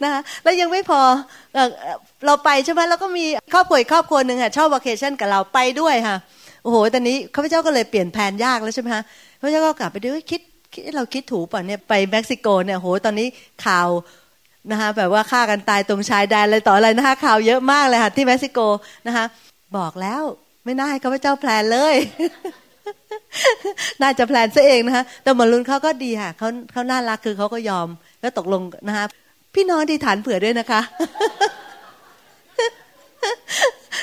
นะคะแล้วยังไม่พอเราไปใช่ไหมแล้วก็มีครอบครัวครอบครัวหนึ่งค่ะชอบวัคเคชั่นกับเราไปด้วยค่ะโอ้โหตอนนี้ข้าพเจ้าก็เลยเปลี่ยนแผนยากแล้วใช่ไหมคะข้าพเจ้าก็กลับไปดูคิดเราคิดถูกป่ะเนี่ยไปเม็กซิโกเนี่ยโหตอนนี้ข่าวนะคะแบบว่าฆ่ากันตายตรงชายแดนอะไรต่ออะไรนะคะข่าวเยอะมากเลยค่ะที่เม็กซิโกนะคะบอกแล้วไม่น่าให้ข้าพเจ้าแพลนเลย น่าจะแพลนซะเองนะคะแต่หมอรุนเขาก็ดีค่ะเขาเขาน่ารักคือเขาก็ยอมแล้วตกลงนะคะพี่น้องที่ฐานเผื่อด้วยนะคะ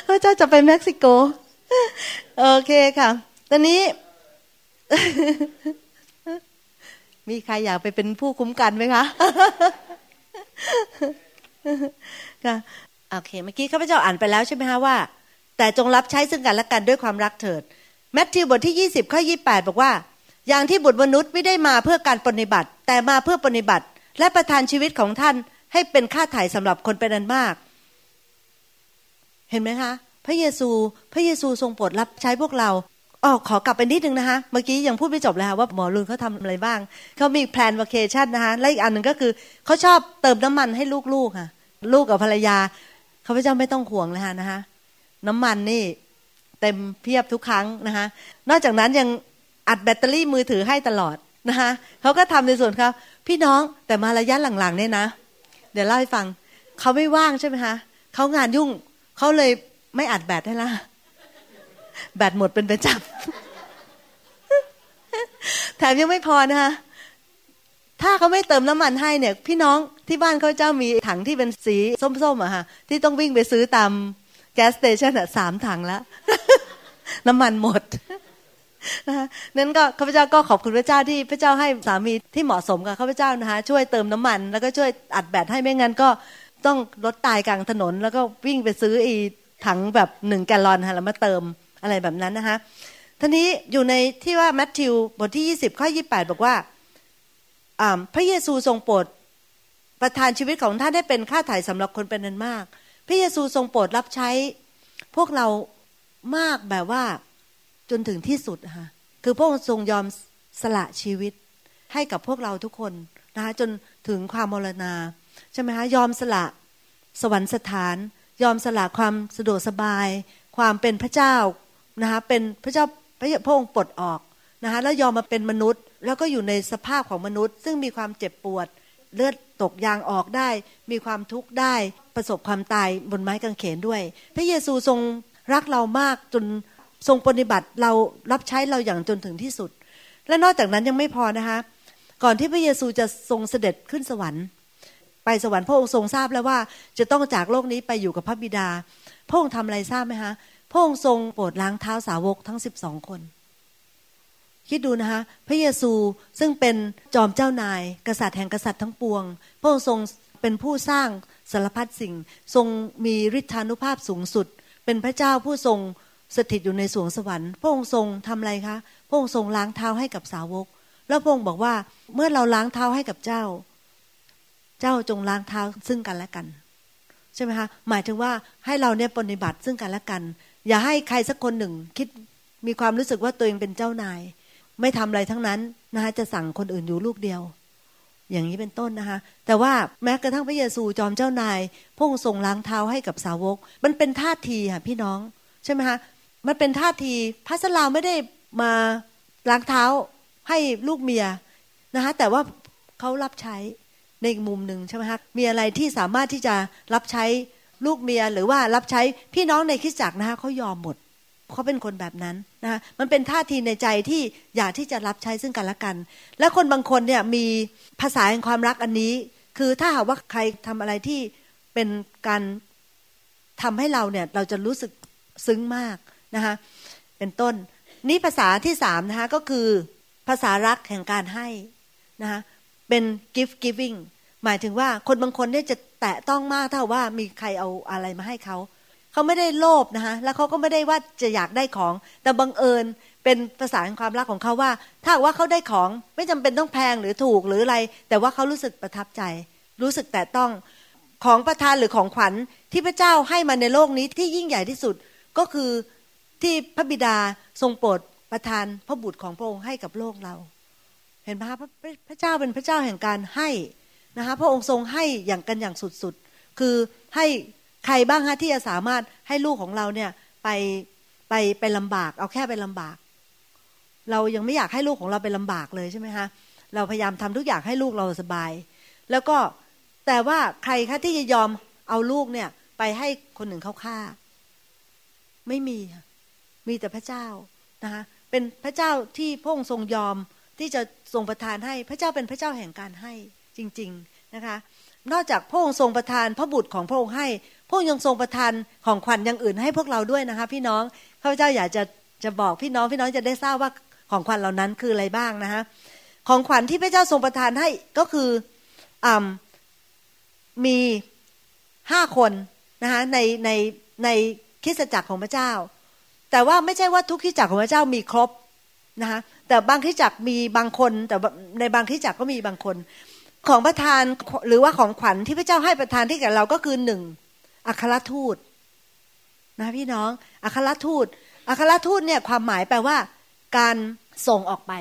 พระเจ้าจะไปเม็กซิโก โอเคค่ะ ตอนนี้ มีใครอยากไปเป็นผู้คุ้มกันไหมคะค่ะโอเค เมื่อกี้ข้าพเจ้าอ่านไปแล้วใช่ไหมคะว่า แต่จงรับใช้ซึ่งกันและกันด้วยความรักเถิด แมทธิวบทที่ 20 ข้อ 28 บอกว่า อย่างที่บุตรมนุษย์ไม่ได้มาเพื่อการปฏิบัติ แต่มาเพื่อปฏิบัติ และประทานชีวิตของท่านให้เป็นค่าถ่ายสำหรับคนเป็นอันมาก เห็นไหมคะ พระเยซู พระเยซูทรงโปรดรับใช้พวกเราอ๋อขอกลับไปนิดนึงนะคะ เมื่อกี้ยังพูดไม่จบเลยค่ะว่าหมอรุนเขาทำอะไรบ้าง เขามีแพลนวัคเคชั่นนะคะ และอีกอันหนึ่งก็คือ เขาชอบเติมน้ำมันให้ลูกๆค่ะ ลูกกับภรรยาเขาพเจ้าไม่ต้องห่วงเลยค่ะนะคะ น้ำมันนี่ เต็มเพียบทุกครั้งนะคะนอกจากนั้นยังอัดแบตเตอรี่มือถือให้ตลอดนะคะเขาก็ทำในส่วนเขาพี่น้องแต่มาระยะหลังๆเนี่ยนะ เดี๋ยวเล่าให้ฟังเขาไม่ว่างใช่ไหมคะเขางานยุ่งเขาเลยไม่อัดแบตให้ละแบตหมดเป็นประจำแถมยังไม่พอนะคะถ้าเขาไม่เติมน้ำมันให้เนี่ย พี่น้องที่บ้านเขาเจ้ามีถังที่เป็นสีส้มๆอะค่ะที่ต้องวิ่งไปซื้อตาม แก๊สสเตชันอะสามถังแล้ว น้ำมันหมดนะคะนั้นก็ข้าพเจ้าก็ขอบคุณพระเจ้าที่พระเจ้าให้สามีที่เหมาะสมกับข้าพเจ้านะคะช่วยเติมน้ำมัน แล้วก็ช่วยอัดแบตให้ไม่งั้นก็ต้องรถตายกลางถนน แล้วก็วิ่งไปซื้ออีถังแบบหนึ่งแกลลอนค่ะแล้วมาเติมอะไรแบบนั้นนะคะท่านี้อยู่ในที่ว่าแมทธิวบทที่ 20 ข้อ 28 บอกว่า พระเยซูทรงโปรดประทานชีวิตของท่านได้เป็นค่าไถ่สำหรับคนเป็นนันมาก พระเยซูทรงโปรดรับใช้ พวกเรามากแบบว่าจนถึงที่สุดค่ะคือพระองค์ทรงยอมสละชีวิตให้กับพวกเราทุกคนนะคะจนถึงความมรณาใช่ไหมคะยอมสละสวรรคสถาน ยอมสละความสะดวกสบาย ความเป็นพระเจ้านะคะเป็นพระเจ้าพระพระองค์ปลดออกนะคะแล้วยอมมาเป็นมนุษย์ แล้วก็อยู่ในสภาพของมนุษย์ ซึ่งมีความเจ็บปวด เลือดตกยางออกได้ มีความทุกข์ได้ ประสบความตายบนไม้กางเขนด้วย พระเยซูทรงรักเรามากจนทรงปฏิบัติเรารับใช้เราอย่างจนถึงที่สุด และนอกจากนั้นยังไม่พอนะคะ ก่อนที่พระเยซูจะทรงเสด็จขึ้นสวรรค์ ไปสวรรค์พระองค์ทรงทราบแล้วว่า จะต้องจากโลกนี้ไปอยู่กับพระบิดา พระองค์ทำอะไรทราบไหมคะพระองค์ทรงโปรดล้างเท้าสาวกทั้งสิบสองคน คิดดูนะคะ พระเยซูซึ่งเป็นจอมเจ้านาย กษัตริย์แห่งกษัตริย์ทั้งปวง พระองค์ทรงเป็นผู้สร้าง สารพัดสิ่ง ทรงมีฤทธานุภาพสูงสุด เป็นพระเจ้าผู้ทรงสถิตอยู่ในสวงสวรรค์ พระองค์ทรงทำอะไรคะ พระองค์ทรงล้างเท้าให้กับสาวก แล้วพระองค์บอกว่าเมื่อเราล้างเท้าให้กับเจ้า เจ้าจงล้างเท้าซึ่งกันและกันใช่ไหมคะหมายถึงว่าให้เราเนี่ยปฏิบัติซึ่งกันและกัน อย่าให้ใครสักคนหนึ่งคิดมีความรู้สึกว่าตัวเองเป็นเจ้านาย ไม่ทำอะไรทั้งนั้นนะคะจะสั่งคนอื่นอยู่ลูกเดียว อย่างนี้เป็นต้นนะคะ แต่ว่าแม้กระทั่งพระเยซูจอมเจ้านายพงทรงล้างเท้าให้กับสาวก มันเป็นท่าทีค่ะพี่น้องใช่ไหมคะมันเป็นท่าทีพระสลาวไม่ได้มาล้างเท้าให้ลูกเมียนะคะแต่ว่าเขารับใช้ในอีกมุมหนึ่งใช่ไหมคะมีอะไรที่สามารถที่จะรับใช้ลูกเมียหรือว่ารับใช้พี่น้องในคริสตจักรนะคะเขายอมหมด เขาเป็นคนแบบนั้นนะคะมันเป็นท่าทีในใจที่อยากที่จะรับใช้ซึ่งกันและกัน และคนบางคนเนี่ยมีภาษาแห่งความรักอันนี้ คือถ้าหากว่าใครทำอะไรที่เป็นการทำให้เราเนี่ยเราจะรู้สึกซึ้งมากนะคะเป็นต้น นี่ภาษาที่สามนะคะก็คือภาษารักแห่งการให้นะคะเป็น gift giving หมายถึงว่าคนบางคนเนี่ยจะแตะต้องมากเท่าว่ามีใครเอาอะไรมาให้เขา เขาไม่ได้โลภนะคะแล้วเขาก็ไม่ได้ว่าจะอยากได้ของ แต่บังเอิญเป็นภาษาแห่งความรักของเขาว่า ถ้าว่าเขาได้ของไม่จำเป็นต้องแพงหรือถูกหรืออะไร แต่ว่าเขารู้สึกประทับใจ รู้สึกแต่ต้องของประทานหรือของขวัญที่พระเจ้าให้มาในโลกนี้ที่ยิ่งใหญ่ที่สุดก็คือที่พระบิดาทรงโปรดประทานพระบุตรของพระองค์ให้กับโลกเรา เห็นไหมคะพระเจ้าเป็นพระเจ้าแห่งการให้นะคะพระองค์ทรงให้อย่างกันอย่างสุดๆ คือให้ ใครบ้างฮะที่จะสามารถให้ลูกของเราเนี่ยไปไปไปลำบาก เอาแค่ไปลำบาก เรายังไม่อยากให้ลูกของเราไปลำบากเลยใช่ไหมคะเราพยายามทำทุกอย่างให้ลูกเราสบาย แล้วก็แต่ว่าใครคะที่จะยอมเอาลูกเนี่ย ไปให้คนหนึ่งเขาฆ่า ไม่มี มีแต่พระเจ้านะคะเป็นพระเจ้าที่พระองค์ทรงยอมที่จะทรงประทานให้พระเจ้าเป็นพระเจ้าแห่งการให้จริง ๆนะคะ นอกจากพระองค์ทรงประทานพระบุตรของพระองค์ให้ พระองค์ยังทรงประทานของขวัญอย่างอื่นให้พวกเราด้วยนะคะ พี่น้องข้าพเจ้าอยากจะจะบอกพี่น้องพี่น้องจะได้ทราบว่าของขวัญเหล่านั้นคืออะไรบ้างนะคะของขวัญที่พระเจ้าทรงประทานให้ก็คืออมีห้าคนนะคะในในในคริสตจักรของพระเจ้า แต่ว่าไม่ใช่ว่าทุกขีจักรของพระเจ้ามีครบนะคะแต่บางขีจักรมีบางคน แต่ในบางขีจักรก็มีบางคน ของประทานหรือว่าของขวัญที่พระเจ้าให้ประทานที่แก่เราก็คือหนึ่งอัครทูตนะพี่น้องอัครทูตอัครทูตเนี่ยความหมายแปลว่าการส่งออกไป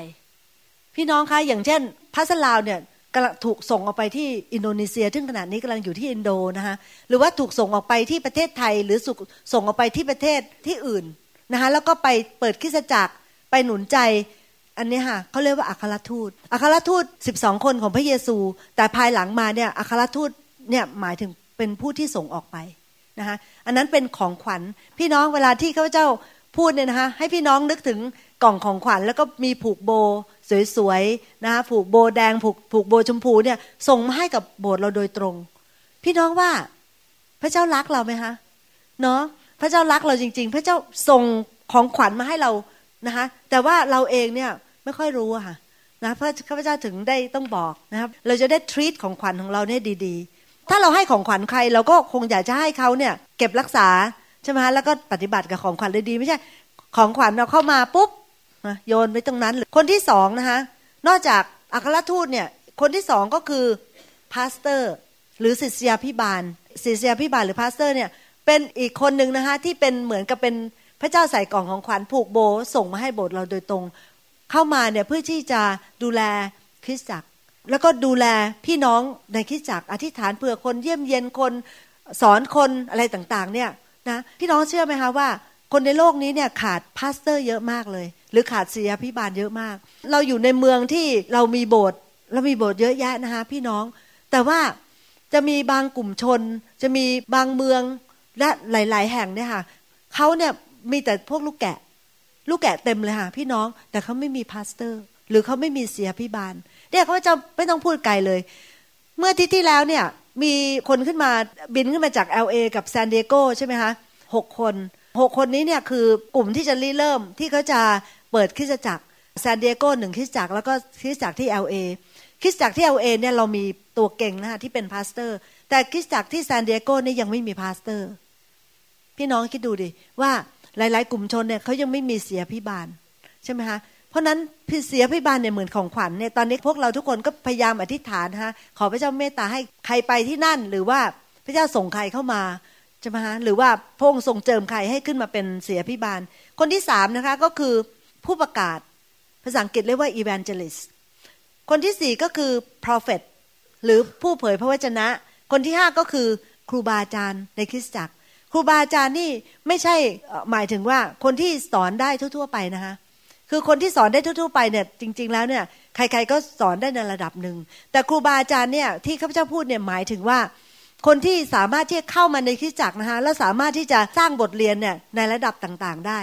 พี่น้องคะอย่างเช่นพัสลาวเนี่ยกำลังถูกส่งออกไปที่อินโดนีเซีย ซึ่งขณะนี้กำลังอยู่ที่อินโดนะคะหรือว่าถูกส่งออกไปที่ประเทศไทย หรือส่งออกไปที่ประเทศที่อื่นนะคะแล้วก็ไปเปิดคิสจักรไปหนุนใจ อันนี้ค่ะเขาเรียกว่าอัครทูต อัครทูต 12 คนของพระเยซู แต่ภายหลังมาเนี่ยอัครทูตเนี่ยหมายถึงเป็นผู้ที่ส่งออกไปนะคะอันนั้นเป็นของขวัญพี่น้องเวลาที่ข้าพเจ้าพูดเนี่ยนะคะให้พี่น้องนึกถึงกล่องของขวัญแล้วก็มีผูกโบสวยๆนะคะผูกโบแดงผูกผูกโบชมพูเนี่ยส่งมาให้กับโบสถ์เราโดยตรง พี่น้องว่าพระเจ้ารักเราไหมคะเนาะพระเจ้ารักเราจริง ๆ พระเจ้าส่งของขวัญมาให้เรานะคะแต่ว่าเราเองเนี่ย ไม่ค่อยรู้ค่ะนะพระข้าพเจ้าถึงได้ต้องบอกนะครับ เราจะได้ทรีตของขวัญของเราเนี่ยดีๆ ถ้าเราให้ของขวัญใครเราก็คงอยากจะให้เขาเนี่ย เก็บรักษาใช่ไหมแล้วก็ปฏิบัติกับของขวัญเลยดีไม่ใช่ ของขวัญเราเข้ามาปุ๊บโยนไปตรงนั้น คนที่สองนะคะนอกจากอัครทูตเนี่ยคนที่สองก็คือ pastor หรือศิษยาพิบาลศิษยาพิบาลหรือ pastor เนี่ยเป็นอีกคนหนึ่งนะคะที่เป็นเหมือนกับเป็นพระเจ้าใส่กล่องของขวัญผูกโบส่งมาให้โบสถ์เราโดยตรง เข้ามาเนี่ยเพื่อที่จะดูแลคริสตจักร แล้วก็ดูแลพี่น้องในคริสตจักร อธิษฐานเผื่อคนเยี่ยมเยียนคนสอนคนอะไรต่างๆ เนี่ยนะพี่น้องเชื่อไหมคะว่า คนในโลกนี้เนี่ยขาด pastor เยอะมากเลย หรือขาดศิษยาพิบาลเยอะมาก เราอยู่ในเมืองที่เรามีโบสถ์เรามีโบสถ์เยอะแยะนะคะพี่น้อง แต่ว่าจะมีบางกลุ่มชน จะมีบางเมืองและหลาย ๆ แห่งเนี่ยค่ะเขาเนี่ยมีแต่พวกลูกแกะ ลูกแกะเต็มเลยค่ะพี่น้อง แต่เขาไม่มี pastor หรือเขาไม่มีศิษยาพิบาลเนี่ยเขาจะไม่ต้องพูดไกลเลย เมื่ออาทิตย์ที่แล้วเนี่ย มีคนขึ้นมาบินขึ้นมาจาก LA กับซานดิเอโกใช่ไหมคะหกคนหกคนนี้เนี่ยคือกลุ่มที่จะริเริ่มที่เขาจะเปิดคริสตจักรซานดิเอโกหนึ่งคริสตจักรแล้วก็คริสตจักรที่ LA คริสตจักรที่ LA เนี่ยเรามีตัวเก่งนะคะที่เป็น pastor แต่คริสตจักรที่ซานดิเอโกนี่ยังไม่มี pastor พี่น้องคิดดูดิว่า หลาย ๆ กลุ่มชนเนี่ยเขายังไม่มีศิษยาพิบาลใช่ไหมคะเพราะนั้นศิษยาพิบาลเนี่ยเหมือนของขวัญเนี่ยตอนนี้พวกเราทุกคนก็พยายามอธิษฐานนะคะขอพระเจ้าเมตตาให้ใครไปที่นั่น หรือว่าพระเจ้าส่งใครเข้ามาใช่ไหมคะหรือว่าพระองค์ทรงเจิมใครให้ขึ้นมาเป็นเสียพิบาล คนที่สามนะคะก็คือผู้ประกาศภาษาอังกฤษเรียกว่า evangelist คนที่สี่ก็คือ prophet หรือผู้เผยพระวจนะ คนที่ห้าก็คือครูบาอาจารย์ในคริสตจักร ครูบาอาจารย์นี่ไม่ใช่หมายถึงว่าคนที่สอนได้ทั่ว ๆ ไปนะคะคือคนที่สอนได้ทั่ว ๆ ไปเนี่ยจริง ๆ แล้วเนี่ยใคร ๆ ก็สอนได้ในระดับหนึ่งแต่ครูบาอาจารย์เนี่ยที่ข้าพเจ้าพูดเนี่ยหมายถึงว่า คนที่สามารถที่จะเข้ามาในคริสตจักรนะคะแล้วสามารถที่จะสร้างบทเรียนเนี่ยในระดับต่างๆได้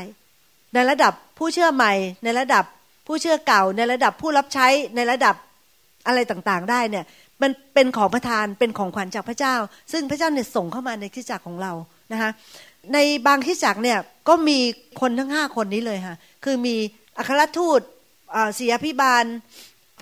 ในระดับผู้เชื่อใหม่ ในระดับผู้เชื่อเก่า ในระดับผู้รับใช้ในระดับอะไรต่างๆ ได้เนี่ยมันเป็นของประทานเป็นของขวัญจากพระเจ้า ซึ่งพระเจ้าเนี่ยส่งเข้ามาในคริสตจักรของเรา นะคะในบางที่จักเนี่ยก็มีคนทั้งห้าคนนี้เลยค่ะ คือมีอัครทูตเสียพิบาล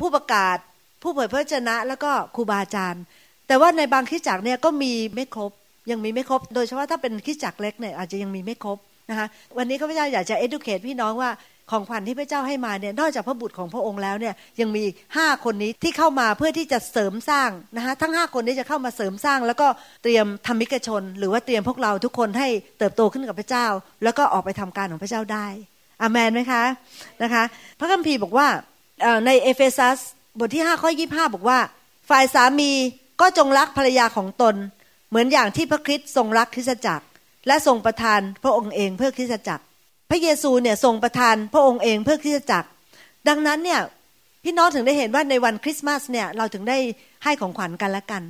ผู้ประกาศ ผู้เผยพระชนะ แล้วก็ครูบาอาจารย์ แต่ว่าในบางขีจักเนี่ยก็มีไม่ครบ ยังมีไม่ครบ โดยเฉพาะถ้าเป็นขีจักเล็กเนี่ยอาจจะยังมีไม่ครบนะคะวันนี้ข้าพเจ้าอยากจะ educate พี่น้องว่า ของขวัญที่พระเจ้าให้มาเนี่ยนอกจากพระบุตรของพระองค์แล้วเนี่ยยังมีห้าคนนี้ที่เข้ามาเพื่อที่จะเสริมสร้างนะคะทั้งห้าคนนี้จะเข้ามาเสริมสร้าง แล้วก็เตรียมธรรมิกชน หรือว่าเตรียมพวกเราทุกคนให้เติบโตขึ้นกับพระเจ้า แล้วก็ออกไปทำการของพระเจ้าได้อาเมนไหมคะนะคะพระคัมภีร์บอกว่าในเอเฟซัสบทที่5ข้อ25 บอกว่า ฝ่ายสามีก็จงรักภรรยาของตน เหมือนอย่างที่พระคริสต์ทรงรักคริสตจักร และทรงประทานพระองค์เองเพื่อคริสตจักร พระเยซูเนี่ยทรงประทานพระองค์เองเพื่อคริสตจักร ดังนั้นเนี่ยพี่น้องถึงได้เห็นว่าในวันคริสต์มาสเนี่ยเราถึงได้ให้ของขวัญกันละกัน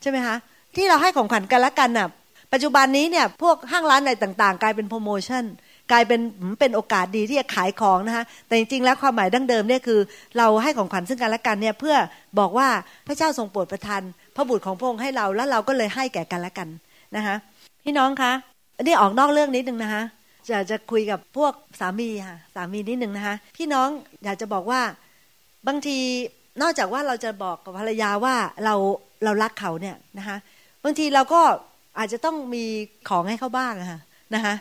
ใช่ไหมคะที่เราให้ของขวัญกันละกันน่ะปัจจุบันนี้เนี่ยพวกห้างร้านอะไรต่างๆ กลายเป็นโปรโมชั่นกลายเป็นเป็นโอกาสดีที่จะขายของนะคะแต่จริงๆแล้วความหมายดั้งเดิมเนี่ยคือเราให้ของขวัญซึ่งกันและกันเนี่ยเพื่อบอกว่าพระเจ้าทรงโปรดประทานพระบุตรของพระองค์ให้เราแล้วเราก็เลยให้แก่กันและกันนะคะพี่น้องคะอันนี้ออกนอกเรื่องนิดนึงนะคะ จะจะคุยกับพวกสามีค่ะสามีนิดหนึ่งนะคะพี่น้องอยากจะบอกว่าบางทีนอกจากว่าเราจะบอกกับภรรยาว่าเราเรารักเขาเนี่ยนะคะบางทีเราก็อาจจะต้องมีของให้เขาบ้างค่ะนะคะ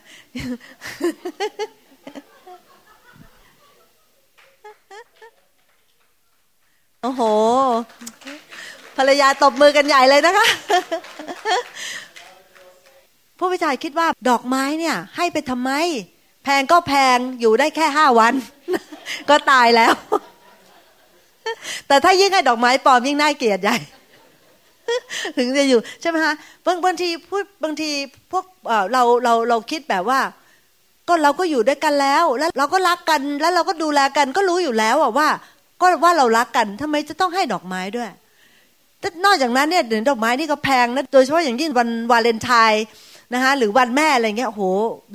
โอ้โห ภรรยาตบมือกันใหญ่เลยนะคะ ผู้พิจารคิดว่าดอกไม้เนี่ย ให้ไปทำไม แพงก็แพงอยู่ได้แค่ห้าวัน ก็ตายแล้ว แต่ถ้ายิ่งให้ดอกไม้ปลอมยิ่งน่าเกลียดใหญ่ถึงจะอยู่ใช่ไหมฮะบางบางทีพูดบางทีพวกเราเราเราคิดแบบว่า ก็เราก็อยู่ด้วยกันแล้ว แล้วเราก็รักกันแล้วเราก็ดูแลกันก็รู้อยู่แล้วว่า ก็ว่าเรารักกันทำไมจะต้องให้ดอกไม้ด้วยนอกจากนั้นเนี่ยเดี๋ยวดอกไม้นี่ก็แพงนะโดยเฉพาะอย่างยิ่งวันวาเลนไทน์ นะคะหรือวันแม่อะไรเงี้ยโห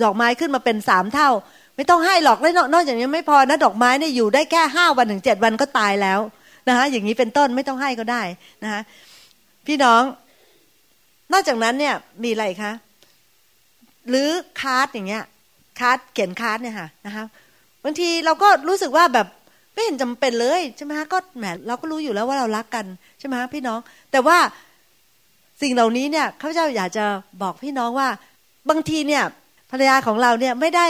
ดอกไม้ขึ้นมาเป็นสามเท่า ไม่ต้องให้หรอกแล้วนอกจากนี้ไม่พอนะดอกไม้เนี่ยอยู่ได้แค่ห้าวันถึงเจ็ดวันก็ตายแล้วนะคะอย่างนี้เป็นต้นไม่ต้องให้ก็ได้นะคะพี่น้อง นอกจากนั้นเนี่ยมีอะไรคะหรือ card อย่างเงี้ย card เขียน card เนี่ยค่ะนะคะบางทีเราก็รู้สึกว่าแบบไม่เห็นจำเป็นเลยใช่ไหมคะก็แหมเราก็รู้อยู่แล้วว่าเรารักกันใช่ไหมพี่น้อง แต่ว่า สิ่งเหล่านี้เนี่ยข้าพเจ้าอยากจะบอกพี่น้องว่า บางทีเนี่ยภรรยาของเราเนี่ยไม่ได้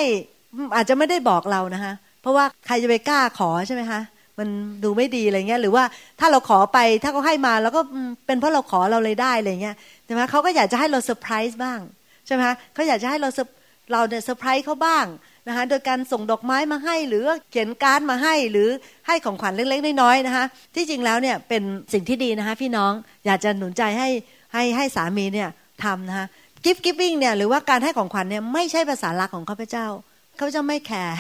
อาจจะไม่ได้บอกเรานะคะเพราะว่าใครจะไปกล้าขอใช่ไหมคะมันดูไม่ดีอะไรเงี้ยหรือว่าถ้าเราขอไปถ้าเขาให้มาแล้วก็เป็นเพราะเราขอเราเลยได้อะไรเงี้ยใช่ไหมเขาก็อยากจะให้เราเซอร์ไพรส์บ้างใช่ไหมเขาอยากจะให้เราเราเนี่ยเซอร์ไพรส์เขาบ้างนะคะโดยการส่งดอกไม้มาให้ หรือเขียน card มาให้หรือให้ของขวัญเล็กๆน้อยๆนะคะที่จริงแล้วเนี่ยเป็นสิ่งที่ดีนะคะพี่น้องอยากจะหนุนใจให้ ให้ให้สามีเนี่ยทำนะคะกิฟต์กิฟวิ่งเนี่ยหรือว่าการให้ของขวัญเนี่ยไม่ใช่ภาษาลักของข้าพเจ้าข้าพเจ้าไม่แคร์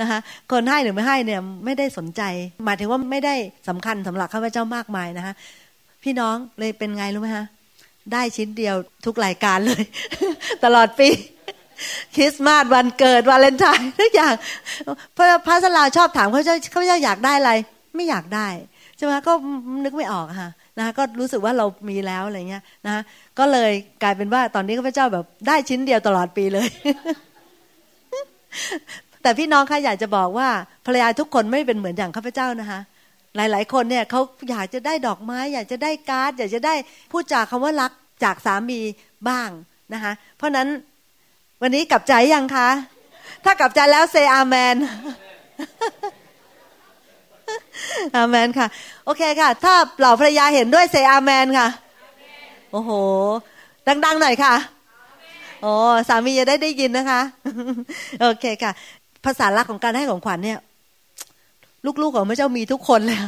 นะคะคนให้หรือไม่ให้เนี่ยไม่ได้สนใจ หมายถึงว่าไม่ได้สำคัญสำหรับข้าพเจ้ามากมายนะคะพี่น้องเลยเป็นไงรู้ไหมคะได้ชิ้นเดียวทุกรายการเลย ตลอดปีคริสต์มาสวันเกิดวาเลนไทน์ทุกอย่างพระพระสลาชอบถามเขาเจ้าเขาเจ้าอยากได้อะไร ไม่อยากได้ใช่ไหมก็นึกไม่ออกค่ะ นะคะก็รู้สึกว่าเรามีแล้วอะไรเงี้ยนะคะก็เลยกลายเป็นว่าตอนนี้ข้าพเจ้าแบบได้ชิ้นเดียวตลอดปีเลย แต่พี่น้องค่ะอยากจะบอกว่าภรรยาทุกคนไม่เป็นเหมือนอย่างข้าพเจ้านะคะหลาย ๆ คนเนี่ยเขาอยากจะได้ดอกไม้ อยากจะได้การ์ด อยากจะได้พูดจาคำว่ารักจากสามีบ้างนะคะเพราะนั้นวันนี้กลับใจยังคะ ถ้ากลับใจแล้วเซอาเมน อาเมนค่ะ โอเคค่ะ ถ้าเหล่าภรรยาเห็นด้วยเซอาเมนค่ะ โอ้โห ดัง ๆ หน่อยค่ะ โอ้สามีจะได้ได้ยินนะคะ โอเคค่ะ ภาษาลักของการให้ของขวัญเนี่ย ลูกๆของพระเจ้ามีทุกคนเลย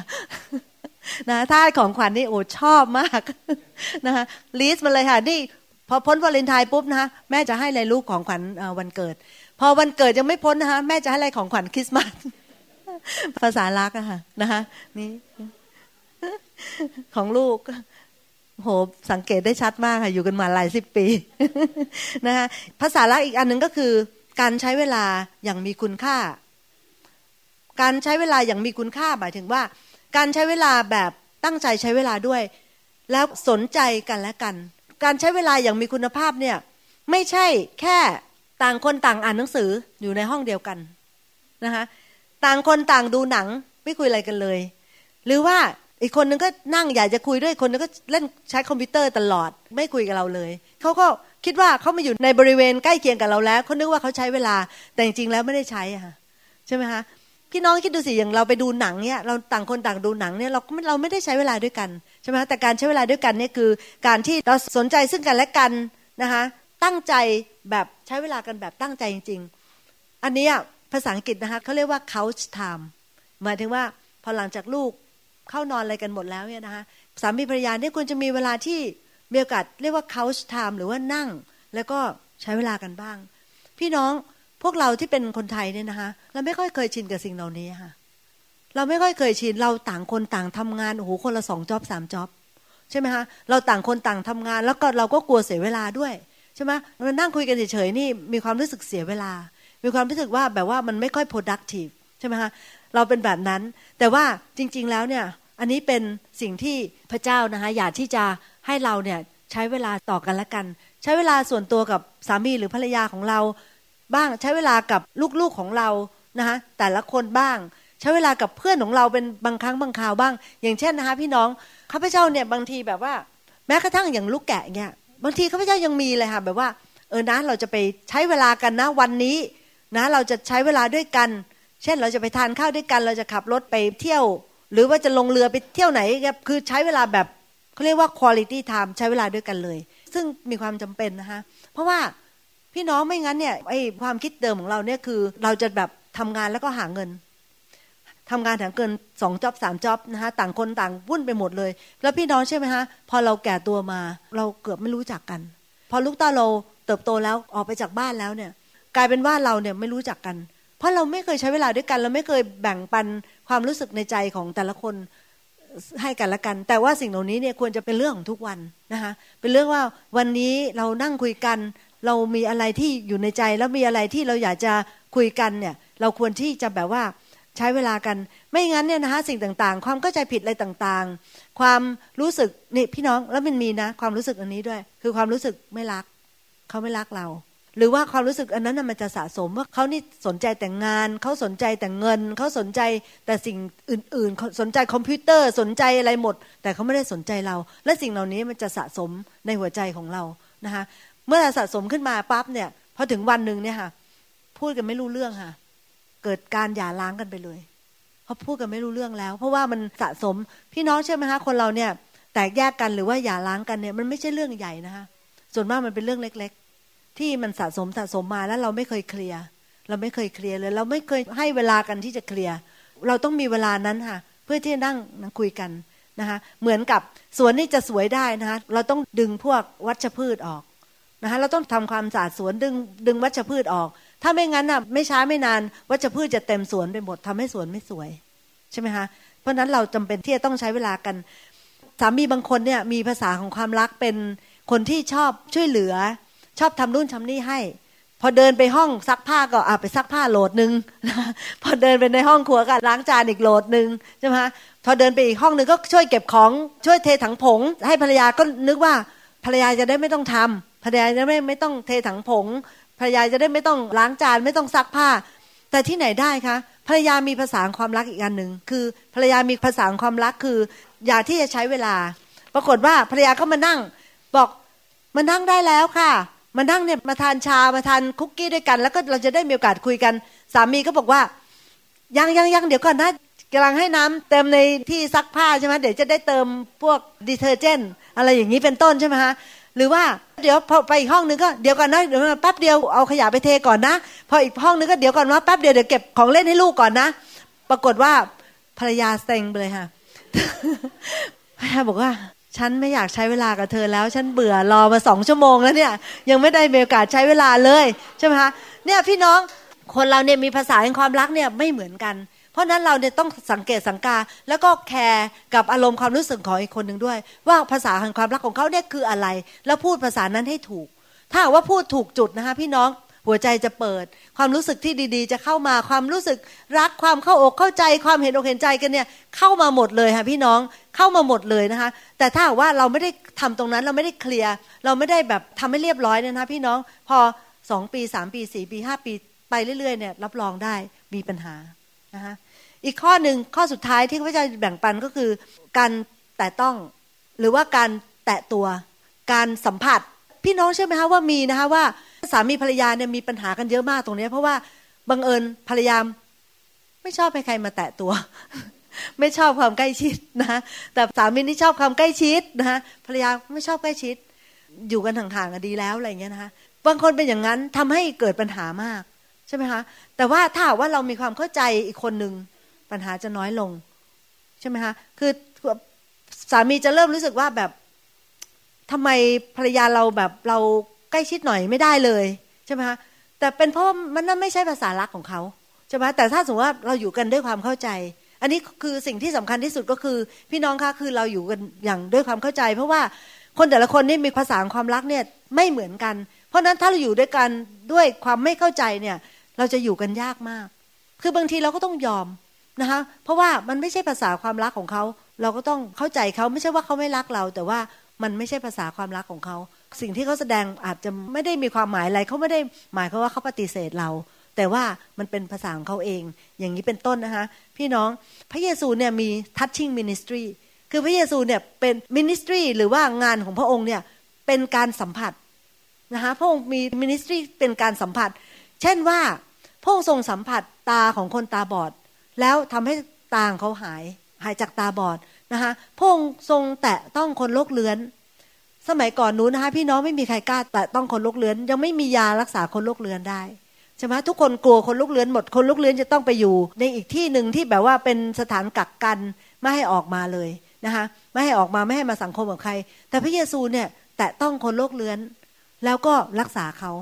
นะถ้าของขวัญนี่โอ้ชอบมากนะคะลิสต์มาเลยค่ะนี่พอพ้นวาเลนไทน์ปุ๊บนะคะแม่จะให้อะไรลูกของขวัญวันเกิด พอวันเกิดยังไม่พ้นนะคะแม่จะให้อะไรของขวัญคริสต์มาส ภาษาลักอะค่ะนะคะนี่ของลูกโหสังเกตได้ชัดมากค่ะ อยู่กันมาหลายสิบปีนะคะภาษาลักอีกอันหนึ่งก็คือ การใช้เวลาอย่างมีคุณค่า การใช้เวลาอย่างมีคุณค่าหมายถึงว่า การใช้เวลาแบบตั้งใจใช้เวลาด้วย แล้วสนใจกันและกัน การใช้เวลาอย่างมีคุณภาพเนี่ย ไม่ใช่แค่ต่างคนต่างอ่านหนังสืออยู่ในห้องเดียวกันนะคะ ต่างคนต่างดูหนังไม่คุยอะไรกันเลย หรือว่าอีกคนนึงก็นั่งอยากจะคุยด้วยคนนึงก็เล่นใช้คอมพิวเตอร์ตลอด ไม่คุยกับเราเลยเขาก็คิดว่าเขามาอยู่ในบริเวณใกล้เคียงกับเราแล้วเขานึกว่าเขาใช้เวลา แต่จริงๆแล้วไม่ได้ใช้ค่ะใช่ไหมคะพี่น้องคิดดูสิอย่างเราไปดูหนังเนี่ยเราต่างคนต่างดูหนังเนี่ยเราเราไม่ได้ใช้เวลาด้วยกันใช่ไหมแต่การใช้เวลาด้วยกันเนี่ยคือการที่เราสนใจซึ่งกันและกันนะคะตั้งใจแบบใช้เวลากันแบบตั้งใจจริง ๆ อันนี้ ภาษาอังกฤษนะคะเขาเรียกว่า couch time หมายถึงว่าพอหลังจากลูกเข้านอนอะไรกันหมดแล้วเนี่ยนะคะสามีภรรยาเนี่ยควรจะมีเวลาที่มีโอกาสเรียกว่า couch time หรือว่านั่ง แล้วก็ใช้เวลากันบ้าง พี่น้องพวกเราที่เป็นคนไทยเนี่ยนะคะ เราไม่ค่อยเคยชินกับสิ่งเหล่านี้ค่ะ เราไม่ค่อยเคยชินเราต่างคนต่างทำงานโอ้โหคนละสองจ็อบสามจ็อบใช่ไหมคะเราต่างคนต่างทำงาน แล้วก็เราก็กลัวเสียเวลาด้วยใช่ไหมเรานั่งคุยกันเฉยๆนี่มีความรู้สึกเสียเวลา มีความรู้สึกว่าแบบว่ามันไม่ค่อย productive ใช่ไหมคะเราเป็นแบบนั้น แต่ว่าจริง ๆแล้วเนี่ยอันนี้เป็นสิ่งที่พระเจ้านะคะอยากที่จะให้เราเนี่ยใช้เวลาต่อกันละกัน ใช้เวลาส่วนตัวกับสามีหรือภรรยาของเรา บ้างใช้เวลากับลูกๆของเรานะคะแต่ละคนบ้าง ใช้เวลากับเพื่อนของเราเป็นบางครั้งบางคราวบ้าง อย่างเช่นนะคะพี่น้องข้าพเจ้าเนี่ยบางทีแบบว่า แม้กระทั่งอย่างลูกแกะเนี่ยบางทีข้าพเจ้ายังมีเลยค่ะแบบว่าเออนะเราจะไปใช้เวลากันนะวันนี้ นะเราจะใช้เวลาด้วยกัน เช่นเราจะไปทานข้าวด้วยกัน เราจะขับรถไปเที่ยว หรือว่าจะลงเรือไปเที่ยวไหนคือใช้เวลาแบบเขาเรียกว่า quality time ใช้เวลาด้วยกันเลย ซึ่งมีความจำเป็นนะคะเพราะว่าพี่น้องไม่งั้นเนี่ยไอ้ความคิดเดิมของเราเนี่ยคือเราจะแบบทำงานแล้วก็หาเงินทำงานแถมเกินสองจ็อบสามจ็อบนะคะต่างคนต่างวุ่นไปหมดเลย แล้วพี่น้องใช่ไหมฮะพอเราแก่ตัวมา เราเกือบไม่รู้จักกัน พอลูกตาเราเติบโตแล้วออกไปจากบ้านแล้วเนี่ย กลายเป็นว่าเราเนี่ยไม่รู้จักกัน เพราะเราไม่เคยใช้เวลาด้วยกัน เราไม่เคยแบ่งปันความรู้สึกในใจของแต่ละคนให้กันละกัน แต่ว่าสิ่งเหล่านี้เนี่ยควรจะเป็นเรื่องของทุกวันนะคะเป็นเรื่องว่าวันนี้เรานั่งคุยกัน เรามีอะไรที่อยู่ในใจ แล้วมีอะไรที่เราอยากจะคุยกันเนี่ย เราควรที่จะแบบว่าใช้เวลากัน ไม่งั้นเนี่ยนะคะสิ่งต่างๆ ความเข้าใจผิดอะไรต่างๆ ความรู้สึกนี่พี่น้องแล้วมันมีนะ ความรู้สึกอันนี้ด้วย คือความรู้สึกไม่รัก เขาไม่รักเรา หรือว่าความรู้สึกอันนั้นมันจะสะสมว่าเขานี่สนใจแต่งานเขาสนใจแต่เงินเขาสนใจแต่สิ่งอื่น ๆ สนใจคอมพิวเตอร์สนใจอะไรหมด แต่เขาไม่ได้สนใจเรา และสิ่งเหล่านี้มันจะสะสมในหัวใจของเรานะคะเมื่อสะสมขึ้นมาปั๊บเนี่ยพอถึงวันหนึ่งเนี่ยค่ะพูดกันไม่รู้เรื่องค่ะ เกิดการหย่าร้างกันไปเลยเพราะพูดกันไม่รู้เรื่องแล้ว เพราะว่ามันสะสมพี่น้องเชื่อไหมคะคนเราเนี่ยแตกแยกกันหรือว่าหย่าร้างกันเนี่ยมันไม่ใช่เรื่องใหญ่นะคะส่วนมากมันเป็นเรื่องเล็ก ๆ ที่มันสะสมสะสมมาแล้วเราไม่เคยเคลียร์เราไม่เคยเคลียร์เลย เราไม่เคยให้เวลากันที่จะเคลียร์เราต้องมีเวลานั้นค่ะ เพื่อที่จะนั่งคุยกันนะคะเหมือนกับสวนนี่จะสวยได้นะคะเราต้องดึงพวกวัชพืชออกนะคะเราต้องทำความสะอาดสวนดึงดึงวัชพืชออก ถ้าไม่งั้นน่ะไม่ช้าไม่นาน วัชพืชจะเต็มสวนไปหมดทำให้สวนไม่สวยใช่ไหมคะเพราะนั้นเราจำเป็นที่จะต้องใช้เวลากันสามีบางคนเนี่ยมีภาษาของความรักเป็นคนที่ชอบช่วยเหลือ ชอบทำนู่นทำนี่ให้ พอเดินไปห้องซักผ้าก็อาไปซักผ้าโหลดหนึ่งพอเดินไปในห้องครัวก็ล้างจานอีกโหลดหนึ่งใช่ไหมพอเดินไปอีกห้องหนึ่งก็ช่วยเก็บของช่วยเทถังผง ให้ภรรยาก็นึกว่าภรรยาจะได้ไม่ต้องทำภรรยาจะไม่ไม่ต้องเทถังผงภรรยาจะได้ไม่ต้องล้างจานไม่ต้องซักผ้า แต่ที่ไหนได้คะภรรยามีภาษาความรักอีกอันหนึ่งคือภรรยามีภาษาความรักคือ อยากที่จะใช้เวลา ปรากฏว่าภรรยาก็มานั่ง บอกมานั่งได้แล้วค่ะ มานั่งเนี่ยมาทานชามาทานคุกกี้ด้วยกัน แล้วก็เราจะได้มีโอกาสคุยกัน สามีก็บอกว่า ยังยังยังเดี๋ยวก่อนนะกำลังให้น้ำเติมในที่ซักผ้าใช่ไหมเดี๋ยวจะได้เติมพวกดิเทอร์เจนอะไรอย่างนี้เป็นต้นใช่ไหมฮะหรือว่าเดี๋ยวพอไปอีกห้องนึงก็เดี๋ยวก่อนนะเดี๋ยวแป๊บเดียวเอาขยะไปเทก่อนนะ พออีกห้องนึงก็เดี๋ยวก่อนว่าแป๊บเดียวเดี๋ยวเก็บของเล่นให้ลูกก่อนนะ ปรากฏว่าภรรยาเซ็งเลยค่ะภรรยาบอกว่า ฉันไม่อยากใช้เวลากับเธอแล้ว ฉันเบื่อรอมาสองชั่วโมงแล้วเนี่ย ยังไม่ได้มีโอกาสใช้เวลาเลยใช่ไหมคะเนี่ยพี่น้องคนเราเนี่ยมีภาษาแห่งความรักเนี่ยไม่เหมือนกัน เพราะนั้นเราเนี่ยต้องสังเกตสังกา แล้วก็แคร์กับอารมณ์ความรู้สึกของอีกคนหนึ่งด้วย ว่าภาษาแห่งความรักของเขาเนี่ยคืออะไร แล้วพูดภาษานั้นให้ถูก ถ้าว่าพูดถูกจุดนะคะพี่น้อง หัวใจจะเปิด ความรู้สึกที่ดีๆ จะเข้ามาความรู้สึกรักความเข้าอกเข้าใจความเห็นอกเห็นใจกันเนี่ยเข้ามาหมดเลยค่ะพี่น้องเข้ามาหมดเลยนะคะ แต่ถ้าว่าเราไม่ได้ทำตรงนั้นเราไม่ได้เคลียร์เราไม่ได้แบบทำให้เรียบร้อยเนี่ยนะพี่น้องพอสองปีสามปีสี่ปีห้าปีไปเรื่อยๆเนี่ยรับรองได้มีปัญหานะคะอีกข้อหนึ่งข้อสุดท้ายที่พระเจ้าแบ่งปันก็คือการแตะต้องหรือว่าการแตะตัว การสัมผัส พี่น้องเชื่อไหมคะว่ามีนะคะว่า สามีภรรยาเนี่ยมีปัญหากันเยอะมากตรงนี้ เพราะว่าบังเอิญภรรยาไม่ชอบให้ใครมาแตะตัว ไม่ชอบความใกล้ชิดนะแต่สามีนี่ชอบความใกล้ชิดนะภรรยาไม่ชอบใกล้ชิด อยู่กันห่างๆกันดีแล้วอะไรเงี้ยนะคะบางคนเป็นอย่างนั้นทำให้เกิดปัญหามากใช่ไหมคะแต่ว่าถ้าว่าเรามีความเข้าใจอีกคนหนึ่งปัญหาจะน้อยลงใช่ไหมคะคือสามีจะเริ่มรู้สึกว่าแบบทำไมภรรยาเราแบบเรา ใกล้ชิดหน่อยไม่ได้เลยใช่ไหมคะแต่เป็นเพราะมันนั่นไม่ใช่ภาษารักของเขาใช่ไหมแต่ถ้าสมมติว่าเราอยู่กันด้วยความเข้าใจ อันนี้คือสิ่งที่สำคัญที่สุดก็คือ พี่น้องคะคือเราอยู่กันอย่างด้วยความเข้าใจ เพราะว่าคนแต่ละคนนี่มีภาษาความรักเนี่ยไม่เหมือนกัน เพราะนั้นถ้าเราอยู่ด้วยกันด้วยความไม่เข้าใจเนี่ย เราจะอยู่กันยากมาก คือบางทีเราก็ต้องยอมนะคะเพราะว่ามันไม่ใช่ภาษาความรักของเขา เราก็ต้องเข้าใจเขาไม่ใช่ว่าเขาไม่รักเรา แต่ว่ามันไม่ใช่ภาษาความรักของเขา สิ่งที่เขาแสดงอาจจะไม่ได้มีความหมายอะไรเขาไม่ได้หมายเขาว่าเขาปฏิเสธเรา แต่ว่ามันเป็นภาษาของเขาเอง อย่างนี้เป็นต้นนะคะ พี่น้องพระเยซูเนี่ยมี touching ministry คือพระเยซูเนี่ยเป็น ministry หรือว่างานของพระองค์เนี่ยเป็นการสัมผัสนะคะพระองค์มี ministry เป็นการสัมผัส เช่นว่าพระองค์ทรงสัมผัสตาของคนตาบอด แล้วทำให้ตาเขาหายหายจากตาบอดนะคะพระองค์ทรงแตะต้องคนโรคเลื้อน สมัยก่อนนู้นนะคะพี่น้องไม่มีใครกล้าแตะต้องคนโรคเลือน ยังไม่มียารักษาคนโรคเลือนได้ใช่ไหมทุกคนกลัวคนลุกเลือนหมดคนลุกเลือนจะต้องไปอยู่ ในอีกที่หนึ่งที่แบบว่าเป็นสถานกักกันไม่ให้ออกมาเลยนะคะไม่ให้ออกมาไม่ให้มาสังคมกับใคร แต่พระเยซูเนี่ยแตะต้องคนโรคเลื้อน แล้วก็รักษาเขา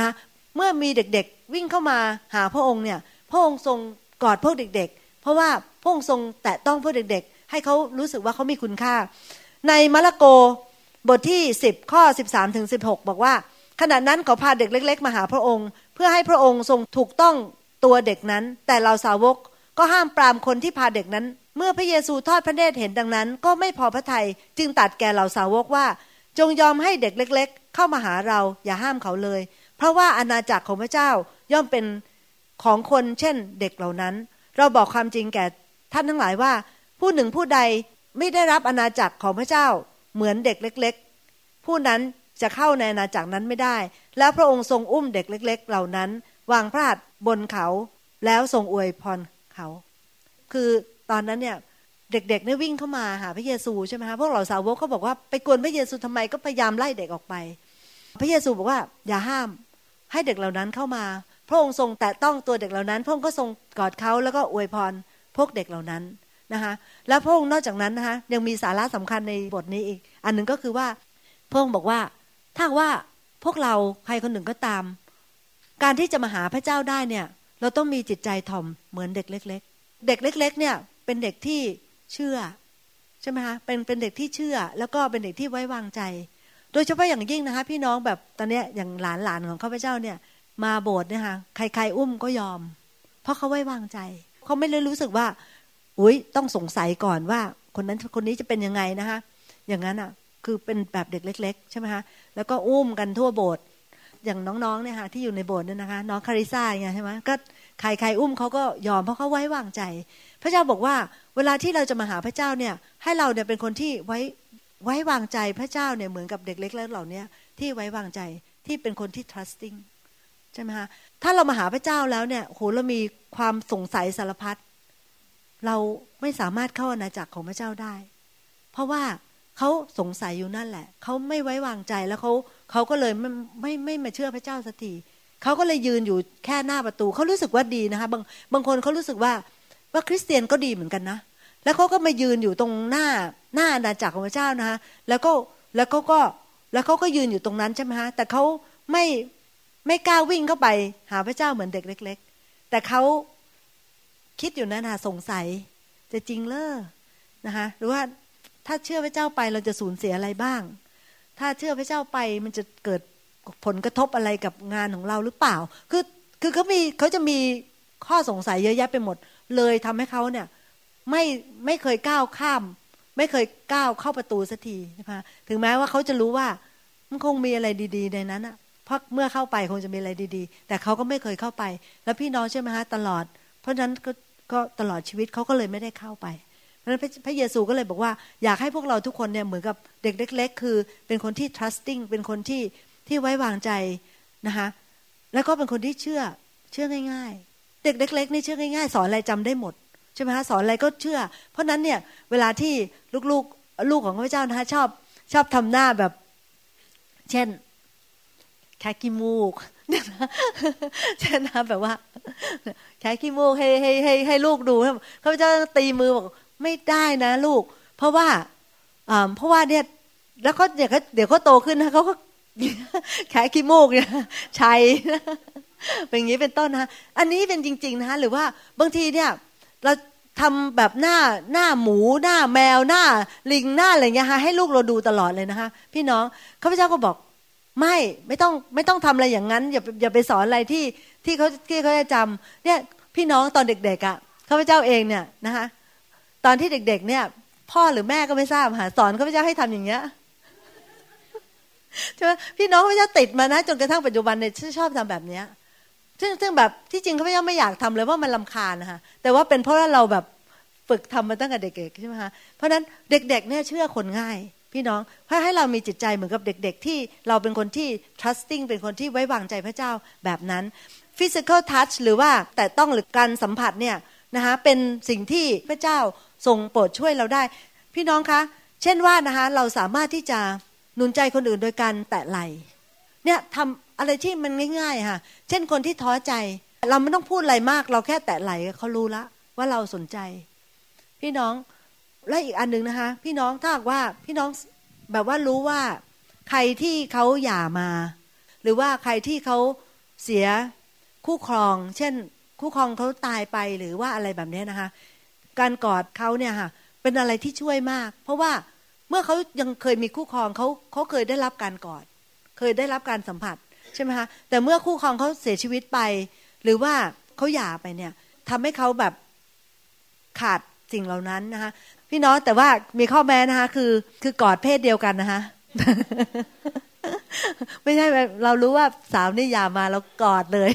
นะเมื่อมีเด็กๆวิ่งเข้ามาหาพระองค์เนี่ยพระองค์ทรงกอดพวกเด็ก ๆ เพราะว่าพระองค์ทรงแตะต้องพวกเด็ก ๆ ให้เขารู้สึกว่าเขามีคุณค่า ในมาระโก บทที่ 10 ข้อ 13ถึง16 บอกว่า ขณะนั้นเขาพาเด็กเล็ก ๆ มาหาพระองค์ เพื่อให้พระองค์ทรงถูกต้องตัวเด็กนั้น แต่เราสาวกก็ห้ามปรามคนที่พาเด็กนั้น เมื่อพระเยซูทอดพระเนตรเห็นดังนั้น ก็ไม่พอพระทยัยจึงตัดแก่เหล่าสาวกว่า จงยอมให้เด็กเล็ก ๆ เข้ามาหาเราอย่าห้ามเขาเลย เพราะว่าอาณาจักรของพระเจ้าย่อมเป็นของคนเช่นเด็กเหล่านั้น เราบอกความจริงแก่ท่านทั้งหลายว่า ผู้หนึ่งผู้ใดไม่ได้รับอาณาจักรของพระเจ้า เหมือนเด็กเล็ก ๆ ผู้นั้นจะเข้าในอาณาจักรนั้นไม่ได้ แล้วพระองค์ทรงอุ้มเด็กเล็ก ๆ เหล่านั้น วางพระหัตถ์บนเขา แล้วทรงอวยพรเขา คือตอนนั้นเนี่ยเด็กๆเนี่ยวิ่งเข้ามาหาพระเยซูใช่ไหมคะพวกเหล่าสาวกเขาบอกว่าไปกวนพระเยซูทำไมก็พยายามไล่เด็กออกไป พระเยซูบอกว่าอย่าห้าม ให้เด็กเหล่านั้นเข้ามา พระองค์ทรงแตะต้องตัวเด็กเหล่านั้น พระองค์ก็ทรงกอดเขาแล้วก็อวยพรพวกเด็กเหล่านั้น นะคะแล้วพระองค์นอกจากนั้นนะคะยังมีสาระสำคัญในบทนี้อีก อันหนึ่งก็คือว่าพระองค์บอกว่า ถ้าว่าพวกเราใครคนหนึ่งก็ตาม การที่จะมาหาพระเจ้าได้เนี่ย เราต้องมีจิตใจถ่อมเหมือนเด็กเล็ก ๆ เด็กเล็ก ๆ เนี่ยเป็นเด็กที่เชื่อใช่ไหมคะเป็นเป็นเด็กที่เชื่อ แล้วก็เป็นเด็กที่ไว้วางใจ โดยเฉพาะอย่างยิ่งนะคะ พี่น้องแบบตอนนี้อย่างหลานหลานของข้าพเจ้าเนี่ย มาโบสถ์เนี่ยค่ะใครๆอุ้มก็ยอม เพราะเขาไว้วางใจเขาไม่เลยรู้สึกว่า อุ้ยต้องสงสัยก่อนว่า คนนั้นคนนี้จะเป็นยังไงนะคะอย่างนั้นอะคือเป็นแบบเด็กเล็ก ๆ ใช่ไหมคะแล้วก็อุ้มกันทั่วโบสถ์อย่างน้องๆเนี่ยค่ะที่อยู่ในโบสถ์เนี่ยนะคะ น้องคาริซ่าไงใช่ไหมก็ใครใครอุ้มเขาก็ยอมเพราะเขาไว้วางใจ พระเจ้าบอกว่าเวลาที่เราจะมาหาพระเจ้าเนี่ย ให้เราเนี่ยเป็นคนที่ไว้ไว้วางใจพระเจ้าเนี่ยเหมือนกับเด็กเล็กแล้วเหล่านี้ที่ไว้วางใจที่เป็นคนที่ trusting ใช่ไหมคะถ้าเรามาหาพระเจ้าแล้วเนี่ยโหเรามีความสงสัยสารพัด เราไม่สามารถเข้าอาณาจักรของพระเจ้าได้ เพราะว่าเขาสงสัยอยู่นั่นแหละ เขาไม่ไว้วางใจแล้วเขาเขาก็เลยไม่ไม่ไม่มาเชื่อพระเจ้าสักทีเขาก็เลยยืนอยู่แค่หน้าประตู เขารู้สึกว่าดีนะคะบางบางคนเขารู้สึกว่าว่าคริสเตียนก็ดีเหมือนกันนะ แล้วเขาก็มายืนอยู่ตรงหน้าหน้าอาณาจักรของพระเจ้านะคะแล้วก็แล้วเขาก็แล้วเขาก็ยืนอยู่ตรงนั้นใช่ไหมฮะแต่เขาไม่ไม่กล้าวิ่งเข้าไปหาพระเจ้าเหมือนเด็กเล็ก ๆ แต่เขา คิดอยู่นั่นนะสงสัย จะจริงเลอนะคะหรือว่าถ้าเชื่อพระเจ้าไปเราจะสูญเสียอะไรบ้าง ถ้าเชื่อพระเจ้าไปมันจะเกิดผลกระทบอะไรกับงานของเราหรือเปล่า คือคือเขามีเขาจะมีข้อสงสัยเยอะแยะไปหมด เลยทำให้เขาเนี่ยไม่ไม่เคยก้าวข้าม ไม่เคยก้าวเข้าประตูสักทีนะคะถึงแม้ว่าเขาจะรู้ว่ามันคงมีอะไรดี ๆ ในนั้นอะเพราะเมื่อเข้าไปคงจะมีอะไรดี ๆ แต่เขาก็ไม่เคยเข้าไป แล้วพี่น้องใช่ไหมฮะตลอด เพราะฉะนั้น ก็ตลอดชีวิตเขาก็เลยไม่ได้เข้าไปเพราะฉะนั้นพระเยซูก็เลยบอกว่าอยากให้พวกเราทุกคนเนี่ยเหมือนกับเด็กเล็ก ๆ คือเป็นคนที่ trusting เป็นคนที่ที่ไว้วางใจนะคะแล้วก็เป็นคนที่เชื่อเชื่อง่าย ๆ เด็กเล็ก ๆ นี่เชื่อง่าย ๆ สอนอะไรจำได้หมดใช่ไหมคะสอนอะไรก็เชื่อ เพราะนั้นเนี่ยเวลาที่ลูกๆลูกของพระเจ้านะคะชอบชอบทำหน้าแบบ เช่นแคกิมูก เช่นนะแบบว่าแค่ขี้มูกให้ให้ให้ให้ลูกดูเขาจะตีมือบอกไม่ได้นะลูก เพราะว่าเพราะว่าเนี่ยแล้วก็เดี๋ยวเขาเดี๋ยวเขาโตขึ้นนะเขาก็แค่ขี้มูกเนี่ยชัยเป็นอย่างนี้เป็นต้นนะอันนี้เป็นจริง ๆนะหรือว่าบางทีเนี่ยเราทำแบบหน้าหน้าหมูหน้าแมวหน้าลิงหน้าอะไรเงี้ยฮะให้ลูกเราดูตลอดเลยนะคะ พี่น้องข้าพเจ้าก็บอก ไม่ไม่ต้องไม่ต้องทำอะไรอย่างนั้นอย่าอย่าไปสอนอะไรที่ที่เขาที่เขาจะจำเนี่ยพี่น้องตอนเด็กๆอะข้าพเจ้าเองเนี่ยนะคะตอนที่เด็ก ๆ เนี่ย พ่อหรือแม่ก็ไม่ทราบค่ะสอนข้าพเจ้าให้ทำอย่างเงี้ยใช่ไหมพี่น้องข้าพเจ้าติดมานะ จนกระทั่งปัจจุบันเนี่ยชอบทำแบบเนี้ยซึ่งซึ่งแบบที่จริงข้าพเจ้าไม่อยากทำเลยว่ามันลาคาญนะคะแต่ว่าเป็นเพราะว่าเราแบบฝึกทำมาตั้งแต่เด็กๆใช่ไหมคะเพราะนั้นเด็ก ๆ เนี่ยเชื่อคนง่าย พี่น้องเพื่อให้เรามีจิตใจเหมือนกับเด็ก ๆ ที่เราเป็นคนที่ trusting เป็นคนที่ไว้วางใจพระเจ้าแบบนั้น physical touch หรือว่าแต่ต้องหรือการสัมผัสเนี่ยนะคะเป็นสิ่งที่พระเจ้าทรงโปรดช่วยเราได้ พี่น้องคะเช่นว่านะคะเราสามารถที่จะหนุนใจคนอื่นโดยการแตะไหลเนี่ยทำอะไรที่มันง่ายๆค่ะ เช่นคนที่ท้อใจ เราไม่ต้องพูดอะไรมาก เราแค่แตะไหลเขารู้ละว่าเราสนใจ พี่น้อง และอีกอันหนึ่งนะคะ พี่น้องถ้าว่าพี่น้องแบบว่ารู้ว่า ใครที่เขาหย่ามา หรือว่าใครที่เขาเสียคู่ครอง เช่น คู่ครองเขาตายไปหรือว่าอะไรแบบนี้นะคะ การกอดเขาเนี่ยค่ะ เป็นอะไรที่ช่วยมาก เพราะว่าเมื่อเขายังเคยมีคู่ครองเขาเขาเคยได้รับการกอด เคยได้รับการสัมผัสใช่ไหมคะแต่เมื่อคู่ครองเขาเสียชีวิตไป หรือว่าเขาหย่าไปเนี่ยทำให้เขาแบบขาดสิ่งเหล่านั้นนะคะ พี่น้องแต่ว่ามีข้อแม้นะคะ คือ คือกอดเพศเดียวกันนะคะไม่ใช่เรารู้ว่าสาวนี่หย่ามาเรากอดเลย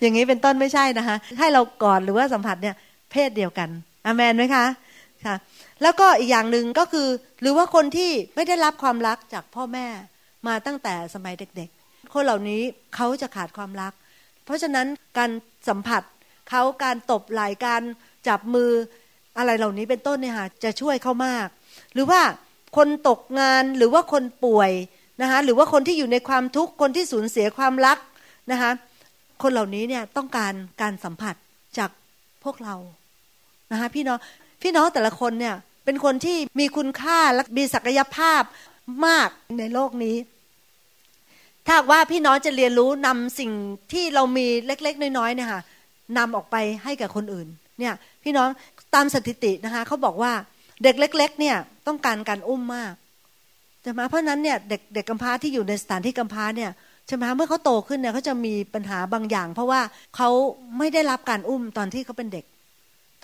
อย่างนี้เป็นต้นไม่ใช่นะคะ ให้เรากอดหรือว่าสัมผัสเนี่ย เพศเดียวกันอามนไหมคะค่ะ แล้วก็อีกอย่างหนึ่งก็คือ หรือว่าคนที่ไม่ได้รับความรักจากพ่อแม่มาตั้งแต่สมัยเด็กๆ คนเหล่านี้เขาจะขาดความรัก เพราะฉะนั้นการสัมผัสเขาการตบไหล่การจับมือ อะไรเหล่านี้เป็นต้นเนี่ยค่ะจะช่วยเขามาก หรือว่าคนตกงานหรือว่าคนป่วยนะคะหรือว่าคนที่อยู่ในความทุกข์คนที่สูญเสียความรักนะคะคนเหล่านี้เนี่ยต้องการการสัมผัสจากพวกเรานะคะพี่น้องพี่น้องแต่ละคนเนี่ยเป็นคนที่มีคุณค่าและมีศักยภาพมากในโลกนี้ ถ้าว่าพี่น้องจะเรียนรู้นำสิ่งที่เรามีเล็ก ๆ น้อยๆเนี่ยค่ะนำออกไปให้กับคนอื่นเนี่ยพี่น้อง ตามสถิตินะคะเขาบอกว่าเด็กเล็ก ๆ เนี่ยต้องการการอุ้มมากใช่ไหมเพราะนั้นเนี่ยเด็กเด็กกำพร้าที่อยู่ในสถานที่กำพร้าเนี่ยใช่ไหมเมื่อเขาโตขึ้นเนี่ยเขาจะมีปัญหาบางอย่าง เพราะว่าเขาไม่ได้รับการอุ้มตอนที่เขาเป็นเด็ก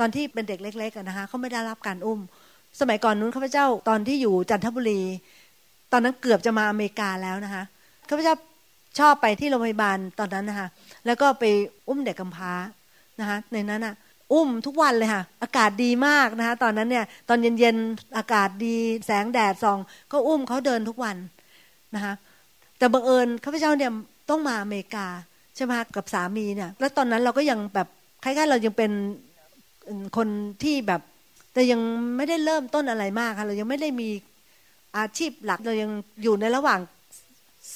ตอนที่เป็นเด็กเล็กๆนะคะเขาไม่ได้รับการอุ้ม สมัยก่อนนู้นข้าพเจ้าตอนที่อยู่จันทบุรี ตอนนั้นเกือบจะมาอเมริกาแล้วนะคะข้าพเจ้าชอบไปที่โรงพยาบาลตอนนั้นนะคะแล้วก็ไปอุ้มเด็กกำพร้านะคะในนั้นอะ อุ้มทุกวันเลยค่ะ อากาศดีมากนะคะ ตอนนั้นเนี่ย ตอนเย็นๆอากาศดี แสงแดดส่อง ก็อุ้มเขาเดินทุกวันนะคะแต่บังเอิญข้าพเจ้าเนี่ยต้องมาอเมริกาใช่ไหมกับสามีเนี่ยแล้วตอนนั้นเราก็ยังแบบคล้ายๆเรายังเป็นคนที่แบบ แต่ยังไม่ได้เริ่มต้นอะไรมากค่ะเรายังไม่ได้มีอาชีพหลักเรายังอยู่ในระหว่าง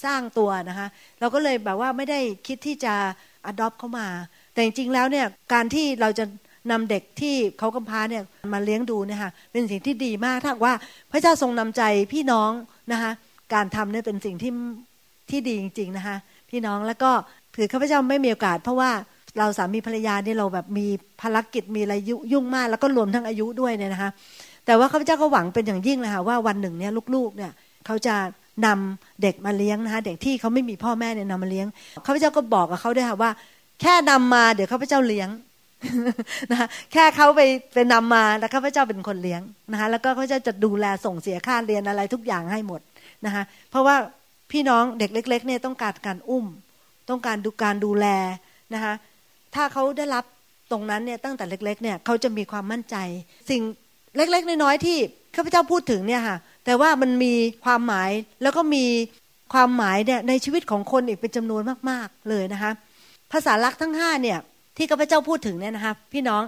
สร้างตัวนะคะ เราก็เลยแบบว่าไม่ได้คิดที่จะ adopt เข้ามา แต่จริงๆแล้วเนี่ยการที่เราจะ นำเด็กที่เขากำพร้าเนี่ยมาเลี้ยงดูเนี่ยค่ะเป็นสิ่งที่ดีมากถ้าว่าพระเจ้าทรงนำใจพี่น้องนะคะการทำเนี่ยเป็นสิ่งที่ที่ดีจริง ๆนะคะพี่น้องแล้วก็ถือข้าพเจ้าไม่มีโอกาส เพราะว่าเราสามีภรรยาเนี่ยเราแบบมีภารกิจมีอะไรยุ่งมาก แล้วก็รวมทั้งอายุด้วยเนี่ยนะคะแต่ว่าข้าพเจ้าก็หวังเป็นอย่างยิ่งเลยค่ะว่าวันหนึ่งเนี่ยลูกๆเนี่ยเขาจะนำเด็กมาเลี้ยงนะคะเด็กที่เขาไม่มีพ่อแม่เนี่ยนำมาเลี้ยงข้าพเจ้าก็บอกกับเขาด้วยค่ะว่า แค่นำมาเดี๋ยวข้าพเจ้าเลี้ยง นะแค่เขาไปไปนำมาแล้วข้าพเจ้าเป็นคนเลี้ยงนะคะแล้วก็เขาจะจะดูแลส่งเสียค่าเรียนอะไรทุกอย่างให้หมดนะคะเพราะว่าพี่น้องเด็กเล็กๆเนี่ยต้องการการอุ้ม ต้องการดูการดูแลนะคะถ้าเขาได้รับตรงนั้นเนี่ยตั้งแต่เล็ก ๆ เนี่ยเขาจะมีความมั่นใจ สิ่งเล็กๆ น้อยๆที่ข้าพเจ้าพูดถึงเนี่ยค่ะแต่ว่ามันมีความหมายแล้วก็มีความหมายเนี่ยในชีวิตของคนอีกเป็นจำนวนมาก ๆเลยนะคะภาษาลักษณ์ทั้งห้าเนี่ย ที่ข้าพเจ้าพูดถึงเนี่ยนะคะพี่น้อง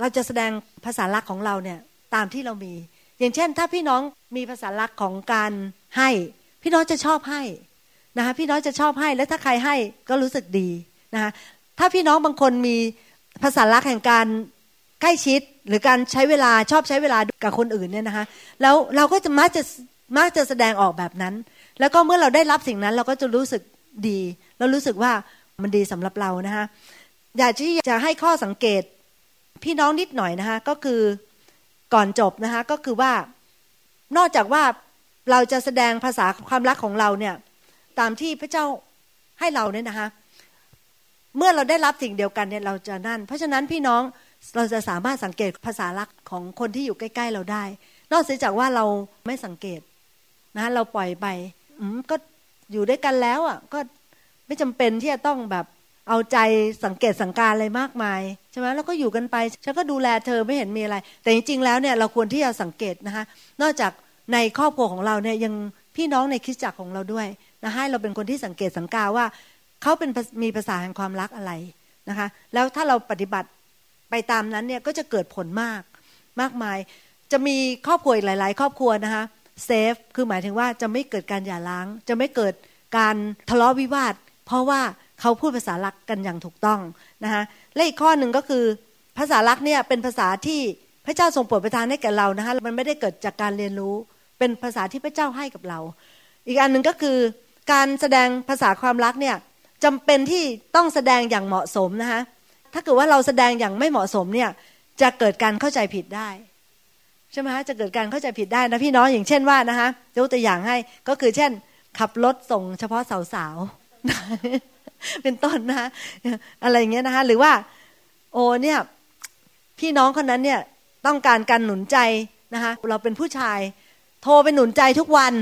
เราจะแสดงภาษาลักของเราเนี่ยตามที่เรามี อย่างเช่น ถ้าพี่น้องมีภาษาลักของการให้ พี่น้องจะชอบให้นะคะพี่น้องจะชอบให้แล้วถ้าใครให้ก็รู้สึกดีนะคะถ้าพี่น้องบางคนมีภาษาลักแห่งการใกล้ชิดหรือการใช้เวลาชอบใช้เวลากับคนอื่นเนี่ยนะคะแล้วเราก็จะมักจะมักจะแสดงออกแบบนั้น แล้วก็เมื่อเราได้รับสิ่งนั้นเราก็จะรู้สึกดีเรารู้สึกว่ามันดีสำหรับเรานะคะ อยากที่จะให้ข้อสังเกตพี่น้องนิดหน่อยนะคะก็คือก่อนจบนะคะก็คือว่านอกจากว่าเราจะแสดงภาษาความรักของเราเนี่ยตามที่พระเจ้าให้เราเนี่ยนะคะเมื่อเราได้รับสิ่งเดียวกันเนี่ยเราจะนั่น เพราะฉะนั้นพี่น้องเราจะสามารถสังเกตภาษาลักของคนที่อยู่ใกล้ ๆ เราได้ นอกจากว่าเราไม่สังเกตนะะเราปล่อยไปอืมก็อยู่ด้วยกันแล้วอะก็ไม่จำเป็นที่จะต้องแบบ เอาใจสังเกตสังการอะไรมากมายใช่ไหมแล้วก็อยู่กันไปฉันก็ดูแลเธอไม่เห็นมีอะไร แต่จริงๆแล้วเนี่ยเราควรที่จะสังเกตนะคะนอกจากในครอบครัวของเราเนี่ยยังพี่น้องในคริสตจักรของเราด้วยนะให้เราเป็นคนที่สังเกตสังกาว่าเขาเป็นมีภาษาแห่งความรักอะไรนะคะแล้วถ้าเราปฏิบัติไปตามนั้นเนี่ยก็จะเกิดผลมากมากมาย จะมีครอบครัวอีกหลาย ๆ ครอบครัวนะคะเซฟคือหมายถึงว่าจะไม่เกิดการหย่าร้าง จะไม่เกิดการทะเลาะวิวาท เพราะว่า เขาพูดภาษาลักกันอย่างถูกต้องนะคะและอีกข้อหนึ่งก็คือภาษาลักเนี่ยเป็นภาษาที่พระเจ้าทรงโปรดประทานให้แก่เรานะคะมันไม่ได้เกิดจากการเรียนรู้ เป็นภาษาที่พระเจ้าให้กับเรา อีกอันหนึ่งก็คือการแสดงภาษาความรักเนี่ยจำเป็นที่ต้องแสดงอย่างเหมาะสมนะคะถ้าเกิดว่าเราแสดงอย่างไม่เหมาะสมเนี่ยจะเกิดการเข้าใจผิดได้ใช่ไหมคะจะเกิดการเข้าใจผิดได้นะพี่น้องอย่างเช่นว่านะคะยกตัวอย่างให้ก็คือเช่น ขับรถส่งเฉพาะสาวๆ เป็นต้นนะคะอะไรอย่างเงี้ยนะคะหรือว่า โอ้เนี่ยพี่น้องคนนั้นเนี่ยต้องการการหนุนใจนะคะเราเป็นผู้ชาย โทรไปหนุนใจทุกวัน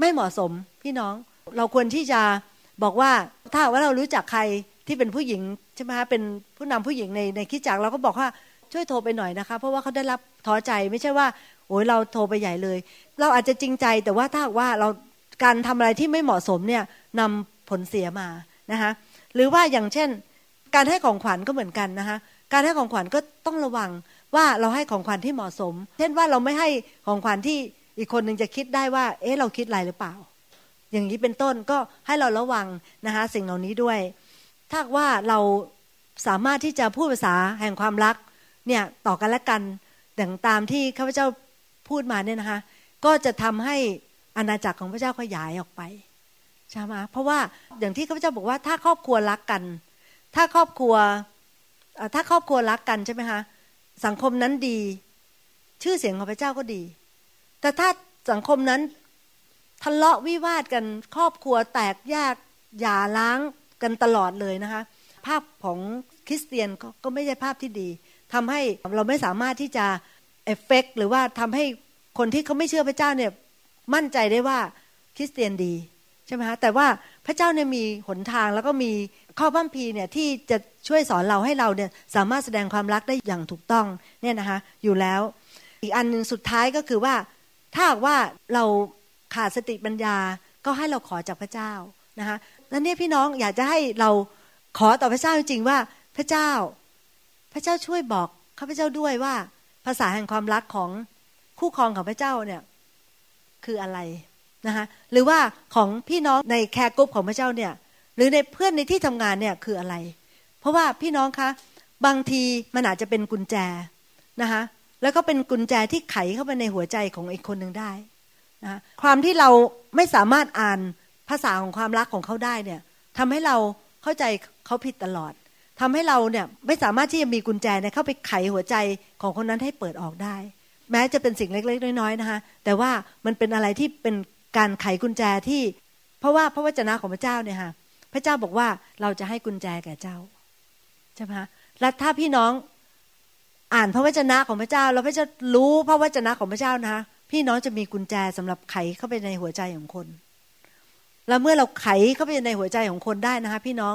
ไม่เหมาะสมพี่น้องเราควรที่จะบอกว่าถ้าว่าเรารู้จักใครที่เป็นผู้หญิงใช่ไหมคะเป็นผู้นำผู้หญิงในในคิดจักเราก็บอกว่าช่วยโทรไปหน่อยนะคะ เพราะว่าเขาได้รับท้อใจไม่ใช่ว่า โอ้ยเราโทรไปใหญ่เลย เราอาจจะจริงใจแต่ว่าถ้าว่าเราการทำอะไรที่ไม่เหมาะสมเนี่ยนำผลเสียมา นะคะหรือว่าอย่างเช่น การให้ของขวัญก็เหมือนกันนะคะการให้ของขวัญก็ต้องระวังว่าเราให้ของขวัญที่เหมาะสม เช่นว่าเราไม่ให้ของขวัญที่อีกคนหนึ่งจะคิดได้ว่า เอ๊ะเราคิดอะไรหรือเปล่า อย่างนี้เป็นต้นก็ให้เราระวังนะคะสิ่งเหล่านี้ด้วย ถ้าว่าเราสามารถที่จะพูดภาษาแห่งความรักเนี่ยต่อกันและกันอย่างตามที่ข้าพเจ้าพูดมาเนี่ยนะคะ ก็จะทำให้อาณาจักรของพระเจ้าขยายออกไป ใช่ไหมเพราะว่าอย่างที่ข้าพเจ้าบอกว่าถ้าครอบครัวรักกัน ถ้าครอบครัวถ้าครอบครัวรักกันใช่ไหมคะสังคมนั้นดี ชื่อเสียงของพระเจ้าก็ดี แต่ถ้าสังคมนั้นทะเลาะวิวาทกันครอบครัวแตกแยกหย่าล้างกันตลอดเลยนะคะ ภาพของคริสเตียนก็ไม่ใช่ภาพที่ดีทำให้เราไม่สามารถที่จะเอฟเฟกหรือว่าทำให้คนที่เขาไม่เชื่อพระเจ้าเนี่ยมั่นใจได้ว่าคริสเตียนดี ช่ไหมคะแต่ว่าพระเจ้าเนี่ยมีหนทางแล้วก็มีข้อพัมพีเนี่ยที่จะช่วยสอนเราให้เราเนี่ยสามารถแสดงความรักได้อย่างถูกต้องเนี่ยนะคะอยู่แล้ว อีกอันหนึ่งสุดท้ายก็คือว่า ถ้าว่าเราขาดสติปัญญาก็ให้เราขอจากพระเจ้านะคะแล้วเนี่ยพี่น้องอยากจะให้เราขอต่อพระเจ้าจริงๆว่าพระเจ้า พระเจ้าช่วยบอกข้าพเจ้าด้วยว่า ภาษาแห่งความรักของคู่ครองของข้าพเจ้าเนี่ยคืออะไร นะคะหรือว่าของพี่น้องใน care group ของข้าพเจ้าเนี่ยหรือในเพื่อนในที่ทำงานเนี่ยคืออะไร เพราะว่าพี่น้องคะบางทีมันอาจจะเป็นกุญแจนะคะแล้วก็เป็นกุญแจที่ไขเข้าไปในหัวใจของอีกคนหนึ่งได้นะความที่เราไม่สามารถอ่านภาษาของความรักของเขาได้เนี่ยทำให้เราเข้าใจเขาผิดตลอดทำให้เราเนี่ยไม่สามารถที่จะมีกุญแจเนี่ยเข้าไปไขหัวใจของคนนั้นให้เปิดออกได้ แม้จะเป็นสิ่งเล็กๆน้อยๆนะคะแต่ว่ามันเป็นอะไรที่เป็น การไขกุญแจที่เพราะว่าพระวจนะของพระเจ้าเนี่ยค่ะพระเจ้าบอกว่าเราจะให้กุญแจแก่เจ้าใช่ไหมคะและถ้าพี่น้องอ่านพระวจนะของพระเจ้าแล้วพระเจ้ารู้พระวจนะของพระเจ้านะคะพี่น้องจะมีกุญแจสำหรับไขเข้าไปในหัวใจของคน แล้วเมื่อเราไขเข้าไปในหัวใจของคนได้นะคะ พี่น้อง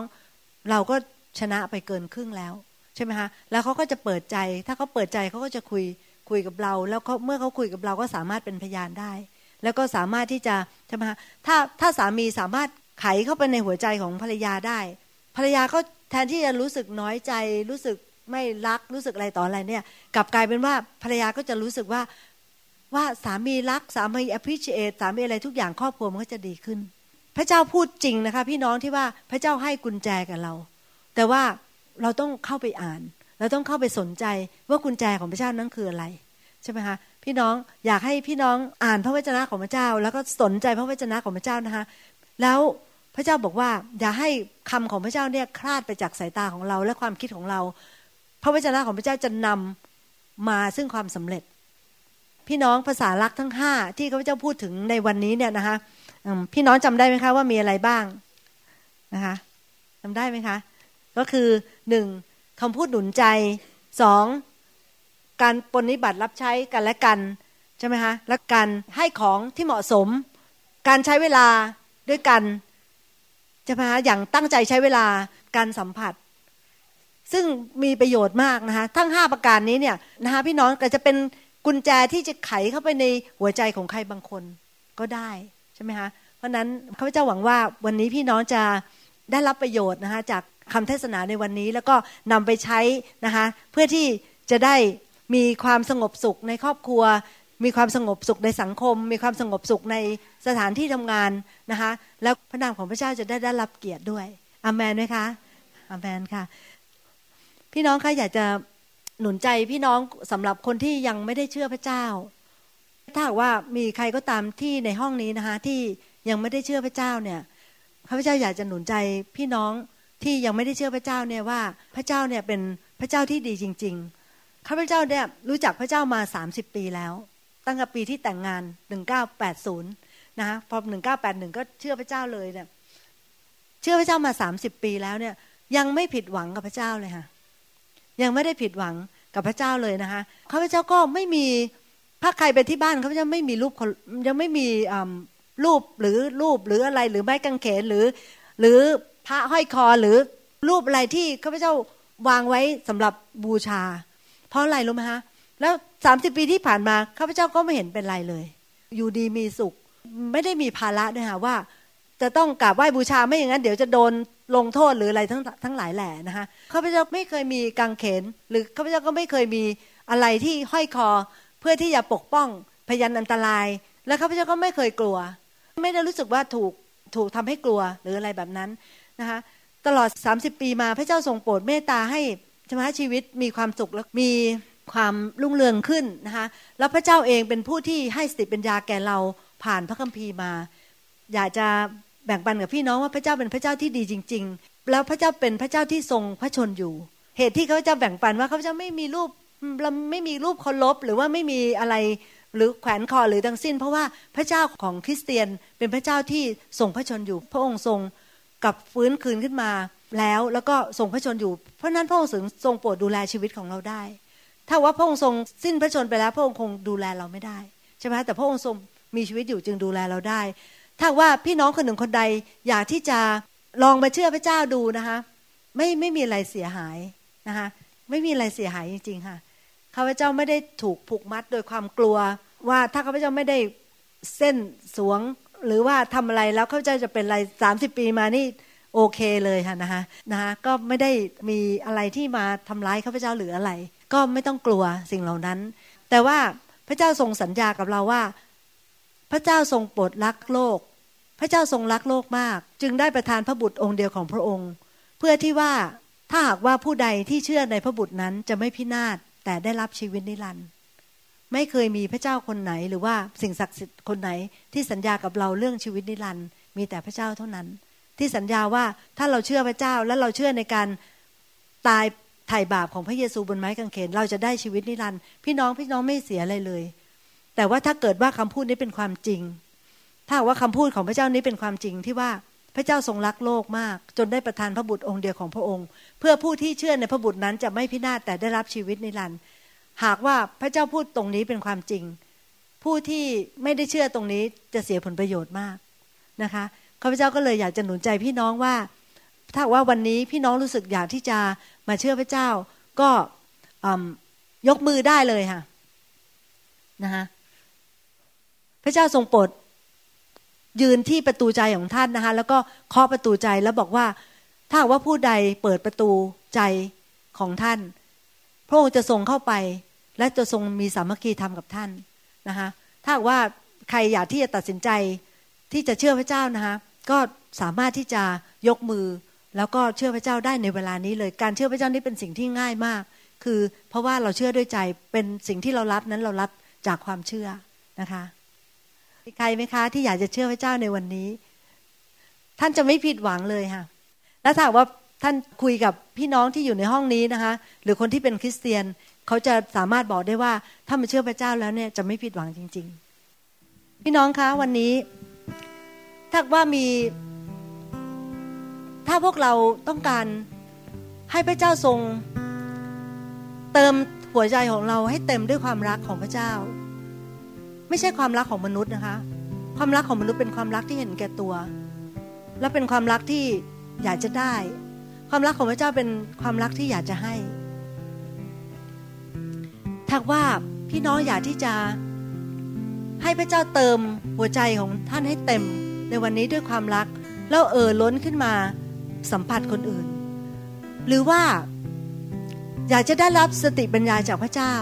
เราก็ชนะไปเกินครึ่งแล้วใช่ไหมคะแล้วเขาก็จะเปิดใจ ถ้าเขาเปิดใจเขาก็จะคุยคุยกับเรา แล้วเเมื่อเขาคุยกับเราก็สามารถเป็นพยานได้ แล้วก็สามารถที่จะใช่ไหมถ้าถ้าสามีสามารถไขเข้าไปในหัวใจของภรรยาได้ ภรรยาก็แทนที่จะรู้สึกน้อยใจ รู้สึกไม่รักรู้สึกอะไรต่ออะไรเนี่ย กลับกลายเป็นว่าภรรยาก็จะรู้สึกว่าว่าสามีรักสามี appreciate สามีอะไรทุกอย่างครอบครัวมันก็จะดีขึ้น พระเจ้าพูดจริงนะคะ พี่น้องที่ว่าพระเจ้าให้กุญแจกับเรา แต่ว่าเราต้องเข้าไปอ่าน เราต้องเข้าไปสนใจว่ากุญแจของพระเจ้านั้นคืออะไร ใช่ไหมคะพี่น้องอยากให้พี่น้องอ่านพระวจนะของพระเจ้า แล้วก็สนใจพระวจนะของพระเจ้านะคะ แล้วพระเจ้าบอกว่า อย่าให้คำของพระเจ้าเนี่ยคลาดไปจากสายตาของเราและความคิดของเรา พระวจนะของพระเจ้าจะนำมาซึ่งความสำเร็จ พี่น้องภาษาลักทั้งห้าที่พระเจ้าพูดถึงในวันนี้เนี่ยนะคะพี่น้องจำได้ไหมคะว่ามีอะไรบ้างนะคะจำได้ไหมคะ ก็คือหนึ่งคำพูดหนุนใจสอง การปฏิบัติรับใช้กันและกันใช่ไหมคะและการให้ของที่เหมาะสม การใช้เวลาด้วยกันจะพาอย่างตั้งใจใช้เวลาการสัมผัส ซึ่งมีประโยชน์มากนะคะทั้งห้าประการนี้เนี่ยนะคะพี่น้องก็จะเป็นกุญแจที่จะไขเข้าไปในหัวใจของใครบางคนก็ได้ใช่ไหมคะเพราะนั้นข้าพเจ้าหวังว่าวันนี้พี่น้องจะได้รับประโยชน์นะคะจากคำเทศนาในวันนี้แล้วก็นำไปใช้นะคะเพื่อที่จะได้ มีความสงบสุขในครอบครัว มีความสงบสุขในสังคม มีความสงบสุขในสถานที่ทำงานนะคะ แล้วพระนามของพระเจ้าจะได้ได้รับเกียรติด้วยอามนไหมคะอามนค่ะ พี่น้องคะอยากจะหนุนใจพี่น้องสำหรับคนที่ยังไม่ได้เชื่อพระเจ้า ถ้าว่ามีใครก็ตามที่ในห้องนี้นะคะที่ยังไม่ได้เชื่อพระเจ้าเนี่ยข้าพเจ้าอยากจะหนุนใจพี่น้องที่ยังไม่ได้เชื่อพระเจ้าเนี่ยว่าพระเจ้าเนี่ยเป็นพระเจ้าที่ดีจริง ๆ ข้าพเจ้าเนี่ยรู้จักพระเจ้ามา 30 ปีแล้ว ตั้งแต่ปีที่แต่งงาน 1980 นะคะพอ 1981 ก็เชื่อพระเจ้าเลยเนี่ยเชื่อพระเจ้ามา 30 ปีแล้วเนี่ย ยังไม่ผิดหวังกับพระเจ้าเลยค่ะยังไม่ได้ผิดหวังกับพระเจ้าเลยนะคะข้าพเจ้าก็ไม่มีถ้าใครไปที่บ้านข้าพเจ้าไม่มีรูปยังไม่มีรูปหรือรูปหรืออะไรหรือไม้กางเขนหรือ หรือพระห้อยคอหรือรูปอะไรที่ข้าพเจ้าวางไว้สำหรับบูชา ราะอะไรรู้ไหมฮะ แล้วสามสิบปีที่ผ่านมาข้าพเจ้าก็ไม่เห็นเป็นไรเลย อยู่ดีมีสุข ไม่ได้มีภาระด้วยค่ะว่า จะต้องกราบไหว้บูชาไม่อย่างนั้น เดี๋ยวจะโดนลงโทษหรืออะไรทั้งทั้งหลายแหล่นะคะข้าพเจ้าไม่เคยมีกางเขน หรือข้าพเจ้าก็ไม่เคยมีอะไรที่ห้อยคอ เพื่อที่จะปกป้องพยันอันตราย และข้าพเจ้าก็ไม่เคยกลัว ไม่ได้รู้สึกว่าถูกถูกทำให้กลัวหรืออะไรแบบนั้นนะคะตลอด 30 ปีมาพระเจ้าทรงโปรดเมตตาให้ ชมชีวิตมีความสุขและมีความรุ่งเรืองขึ้นนะคะแล้วพระเจ้าเองเป็นผู้ที่ให้สติปัญญาแก่เราผ่านพระคัมภีร์มา อยากจะแบ่งปันกับพี่น้องว่าพระเจ้าเป็นพระเจ้าที่ดีจริง ๆ แล้วพระเจ้าเป็นพระเจ้าที่ทรงพระชนอยู่ เหตุที่เขาจะแบ่งปันว่าเขาจะไม่มีรูปเราไม่มีรูปเคารพหรือว่าไม่มีอะไรหรือแขวนคอหรือทั้งสิ้น เพราะว่าพระเจ้าของคริสเตียนเป็นพระเจ้าที่ทรงพระชนอยู่ พระองค์ทรงกับฟื้นคืนขึ้นมา แล้ว แล้วก็ทรงพระชนอยู่ เพราะนั้นพระองค์ทรงโปรดดูแลชีวิตของเราได้ ถ้าว่าพระองค์ทรงสิ้นพระชนไปแล้ว พระองค์คงดูแลเราไม่ได้ใช่ไหมแต่พระองค์ทรงมีชีวิตอยู่จึงดูแลเราได้ ถ้าว่าพี่น้องคนหนึ่งคนใดอยากที่จะลองมาเชื่อพระเจ้าดูนะคะไม่ไม่มีอะไรเสียหายนะคะไม่มีอะไรเสียหายจริงๆค่ะข้าพเจ้าไม่ได้ถูกผูกมัดโดยความกลัว ว่าถ้าข้าพเจ้าไม่ได้เส้นสวง หรือว่าทำอะไรแล้วเขาพเจะจะเป็นอะไรสามสิบปีมานี่ โอเคเลยค่ะนะคะนะคะก็ไม่ได้มีอะไรที่มาทำร้ายข้าพเจ้าหรืออะไร ก็ไม่ต้องกลัวสิ่งเหล่านั้น แต่ว่าพระเจ้าทรงสัญญากับเราว่า พระเจ้าทรงโปรดรักโลก พระเจ้าทรงรักโลกมาก จึงได้ประทานพระบุตรองค์เดียวของพระองค์ เพื่อที่ว่าถ้าหากว่าผู้ใดที่เชื่อในพระบุตรนั้นจะไม่พินาศแต่ได้รับชีวิตนิรันดร์ไม่เคยมีพระเจ้าคนไหน หรือว่าสิ่งศักดิ์สิทธิ์คนไหนที่สัญญากับเราเรื่องชีวิตนิรันดร์มีแต่พระเจ้าเท่านั้น ที่สัญญาว่าถ้าเราเชื่อพระเจ้าและเราเชื่อในการตายไถ่บาปของพระเยซูบนไม้กางเขน เราจะได้ชีวิตนิรันดร์พี่น้องพี่น้องไม่เสียอะไรเลย แต่ว่าถ้าเกิดว่าคำพูดนี้เป็นความจริง ถ้าว่าคำพูดของพระเจ้านี้เป็นความจริงที่ว่าพระเจ้าทรงรักโลกมาก จนได้ประทานพระบุตรองค์เดียวของพระองค์ เพื่อผู้ที่เชื่อในพระบุตรนั้นจะไม่พินาศแต่ได้รับชีวิตนิรันดร์หากว่าพระเจ้าพูดตรงนี้เป็นความจริง ผู้ที่ไม่ได้เชื่อตรงนี้จะเสียผลประโยชน์มากนะคะ ข้าพเจ้าก็เลยอยากจะหนุนใจพี่น้องว่า ถ้าว่าวันนี้พี่น้องรู้สึกอยากที่จะมาเชื่อพระเจ้า ก็ยกมือได้เลยค่ะนะคะพระเจ้าทรงโปรดยืนที่ประตูใจของท่านนะคะแล้วก็เคาะประตูใจแล้วบอกว่า ถ้าว่าผู้ใดเปิดประตูใจของท่าน พระองค์จะทรงเข้าไป และจะทรงมีสามัคคีธรรมกับท่านนะคะถ้าว่าใครอยากที่จะตัดสินใจ ที่จะเชื่อพระเจ้านะคะก็สามารถที่จะยกมือ แล้วก็เชื่อพระเจ้าได้ในเวลานี้เลย การเชื่อพระเจ้านี่เป็นสิ่งที่ง่ายมาก คือเพราะว่าเราเชื่อด้วยใจเป็นสิ่งที่เรารับนั้นเรารับจากความเชื่อนะคะมีใครไหมคะ ที่อยากจะเชื่อพระเจ้าในวันนี้ ท่านจะไม่ผิดหวังเลยค่ะ แล้วถ้าว่าท่านคุยกับพี่น้องที่อยู่ในห้องนี้นะคะ หรือคนที่เป็นคริสเตียนเขาจะสามารถบอกได้ว่าถ้ามาเชื่อพระเจ้าแล้วเนี่ยจะไม่ผิดหวังจริง ๆ พี่น้องคะวันนี้ ถ้าว่ามี ถ้าพวกเราต้องการให้พระเจ้าทรง เติมหัวใจของเราให้เต็มด้วยความรักของพระเจ้า ไม่ใช่ความรักของมนุษย์นะคะ ความรักของมนุษย์เป็นความรักที่เห็นแก่ตัว และเป็นความรักที่อยากจะได้ ความรักของพระเจ้าเป็นความรักที่อยากจะให้ถ้าว่าพี่น้องอยากที่จะให้พระเจ้าเติมหัวใจของท่านให้เต็ม วันนี้ด้วยความรักแล้วเอ่อล้นขึ้นมาสัมผัสคนอื่น หรือว่า อยากจะได้รับสติปัญญาจากพระเจ้า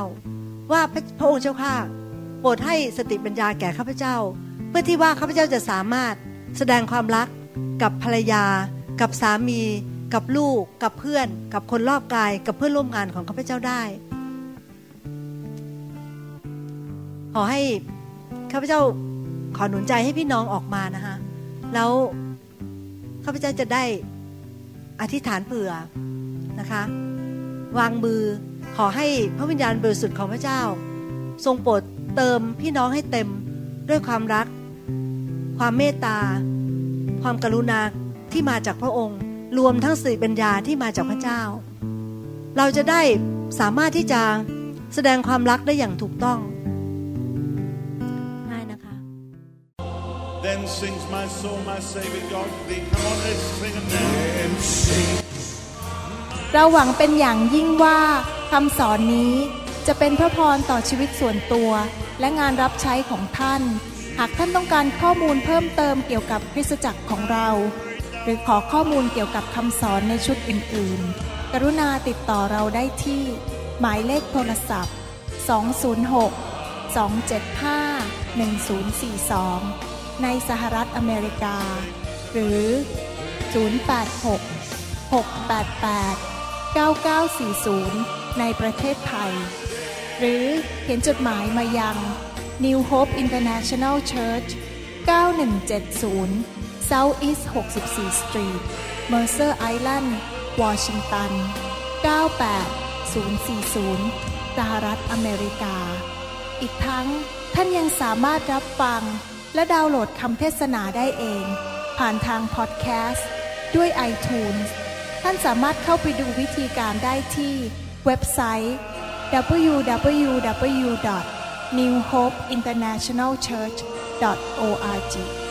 ว่าพระองค์เจ้าข้าโปรดให้สติปัญญาแก่ข้าพเจ้า เพื่อที่ว่าข้าพเจ้าจะสามารถแสดงความรักกับภรรยา กับสามี กับลูก กับเพื่อน กับคนรอบกาย กับเพื่อนร่วมงานของข้าพเจ้าได้ ขอให้ข้าพเจ้า ขอหนุนใจให้พี่น้องออกมานะคะ แล้วข้าพเจ้าจะได้อธิษฐานเผื่อนะคะ วางมือขอให้พระวิญญาณบริสุทธิ์ของพระเจ้า ทรงโปรดเติมพี่น้องให้เต็มด้วยความรัก ความเมตตา ความกรุณาที่มาจากพระองค์ รวมทั้งสติปัญญาที่มาจากพระเจ้า เราจะได้สามารถที่จะแสดงความรักได้อย่างถูกต้อง Then sings my soul, my Savior God to thee. Come on, let's sing it now. เราหวังเป็นอย่างยิ่งว่าคำสอนนี้จะเป็นพระพรต่อชีวิตส่วนตัว และงานรับใช้ของท่าน หากท่านต้องการข้อมูลเพิ่มเติมเกี่ยวกับคริสตจักรของเรา หรือขอข้อมูลเกี่ยวกับคำสอนในชุดอื่นๆ กรุณาติดต่อเราได้ที่ หมายเลขโทรศัพท์ 206 275 1042 ในสหรัฐอเมริกา หรือ 086 688 9940 ในประเทศไทย หรือเขียนจดหมายมายัง New Hope International Church 9170 South East 64 Street Mercer Island Washington 98040 สหรัฐอเมริกา อีกทั้งท่านยังสามารถรับฟัง และดาวน์โหลดคำเทศนาได้เอง ผ่านทางพอดแคสต์ด้วย iTunes ท่านสามารถเข้าไปดูวิธีการได้ที่เว็บไซต์ www.newhopeinternationalchurch.org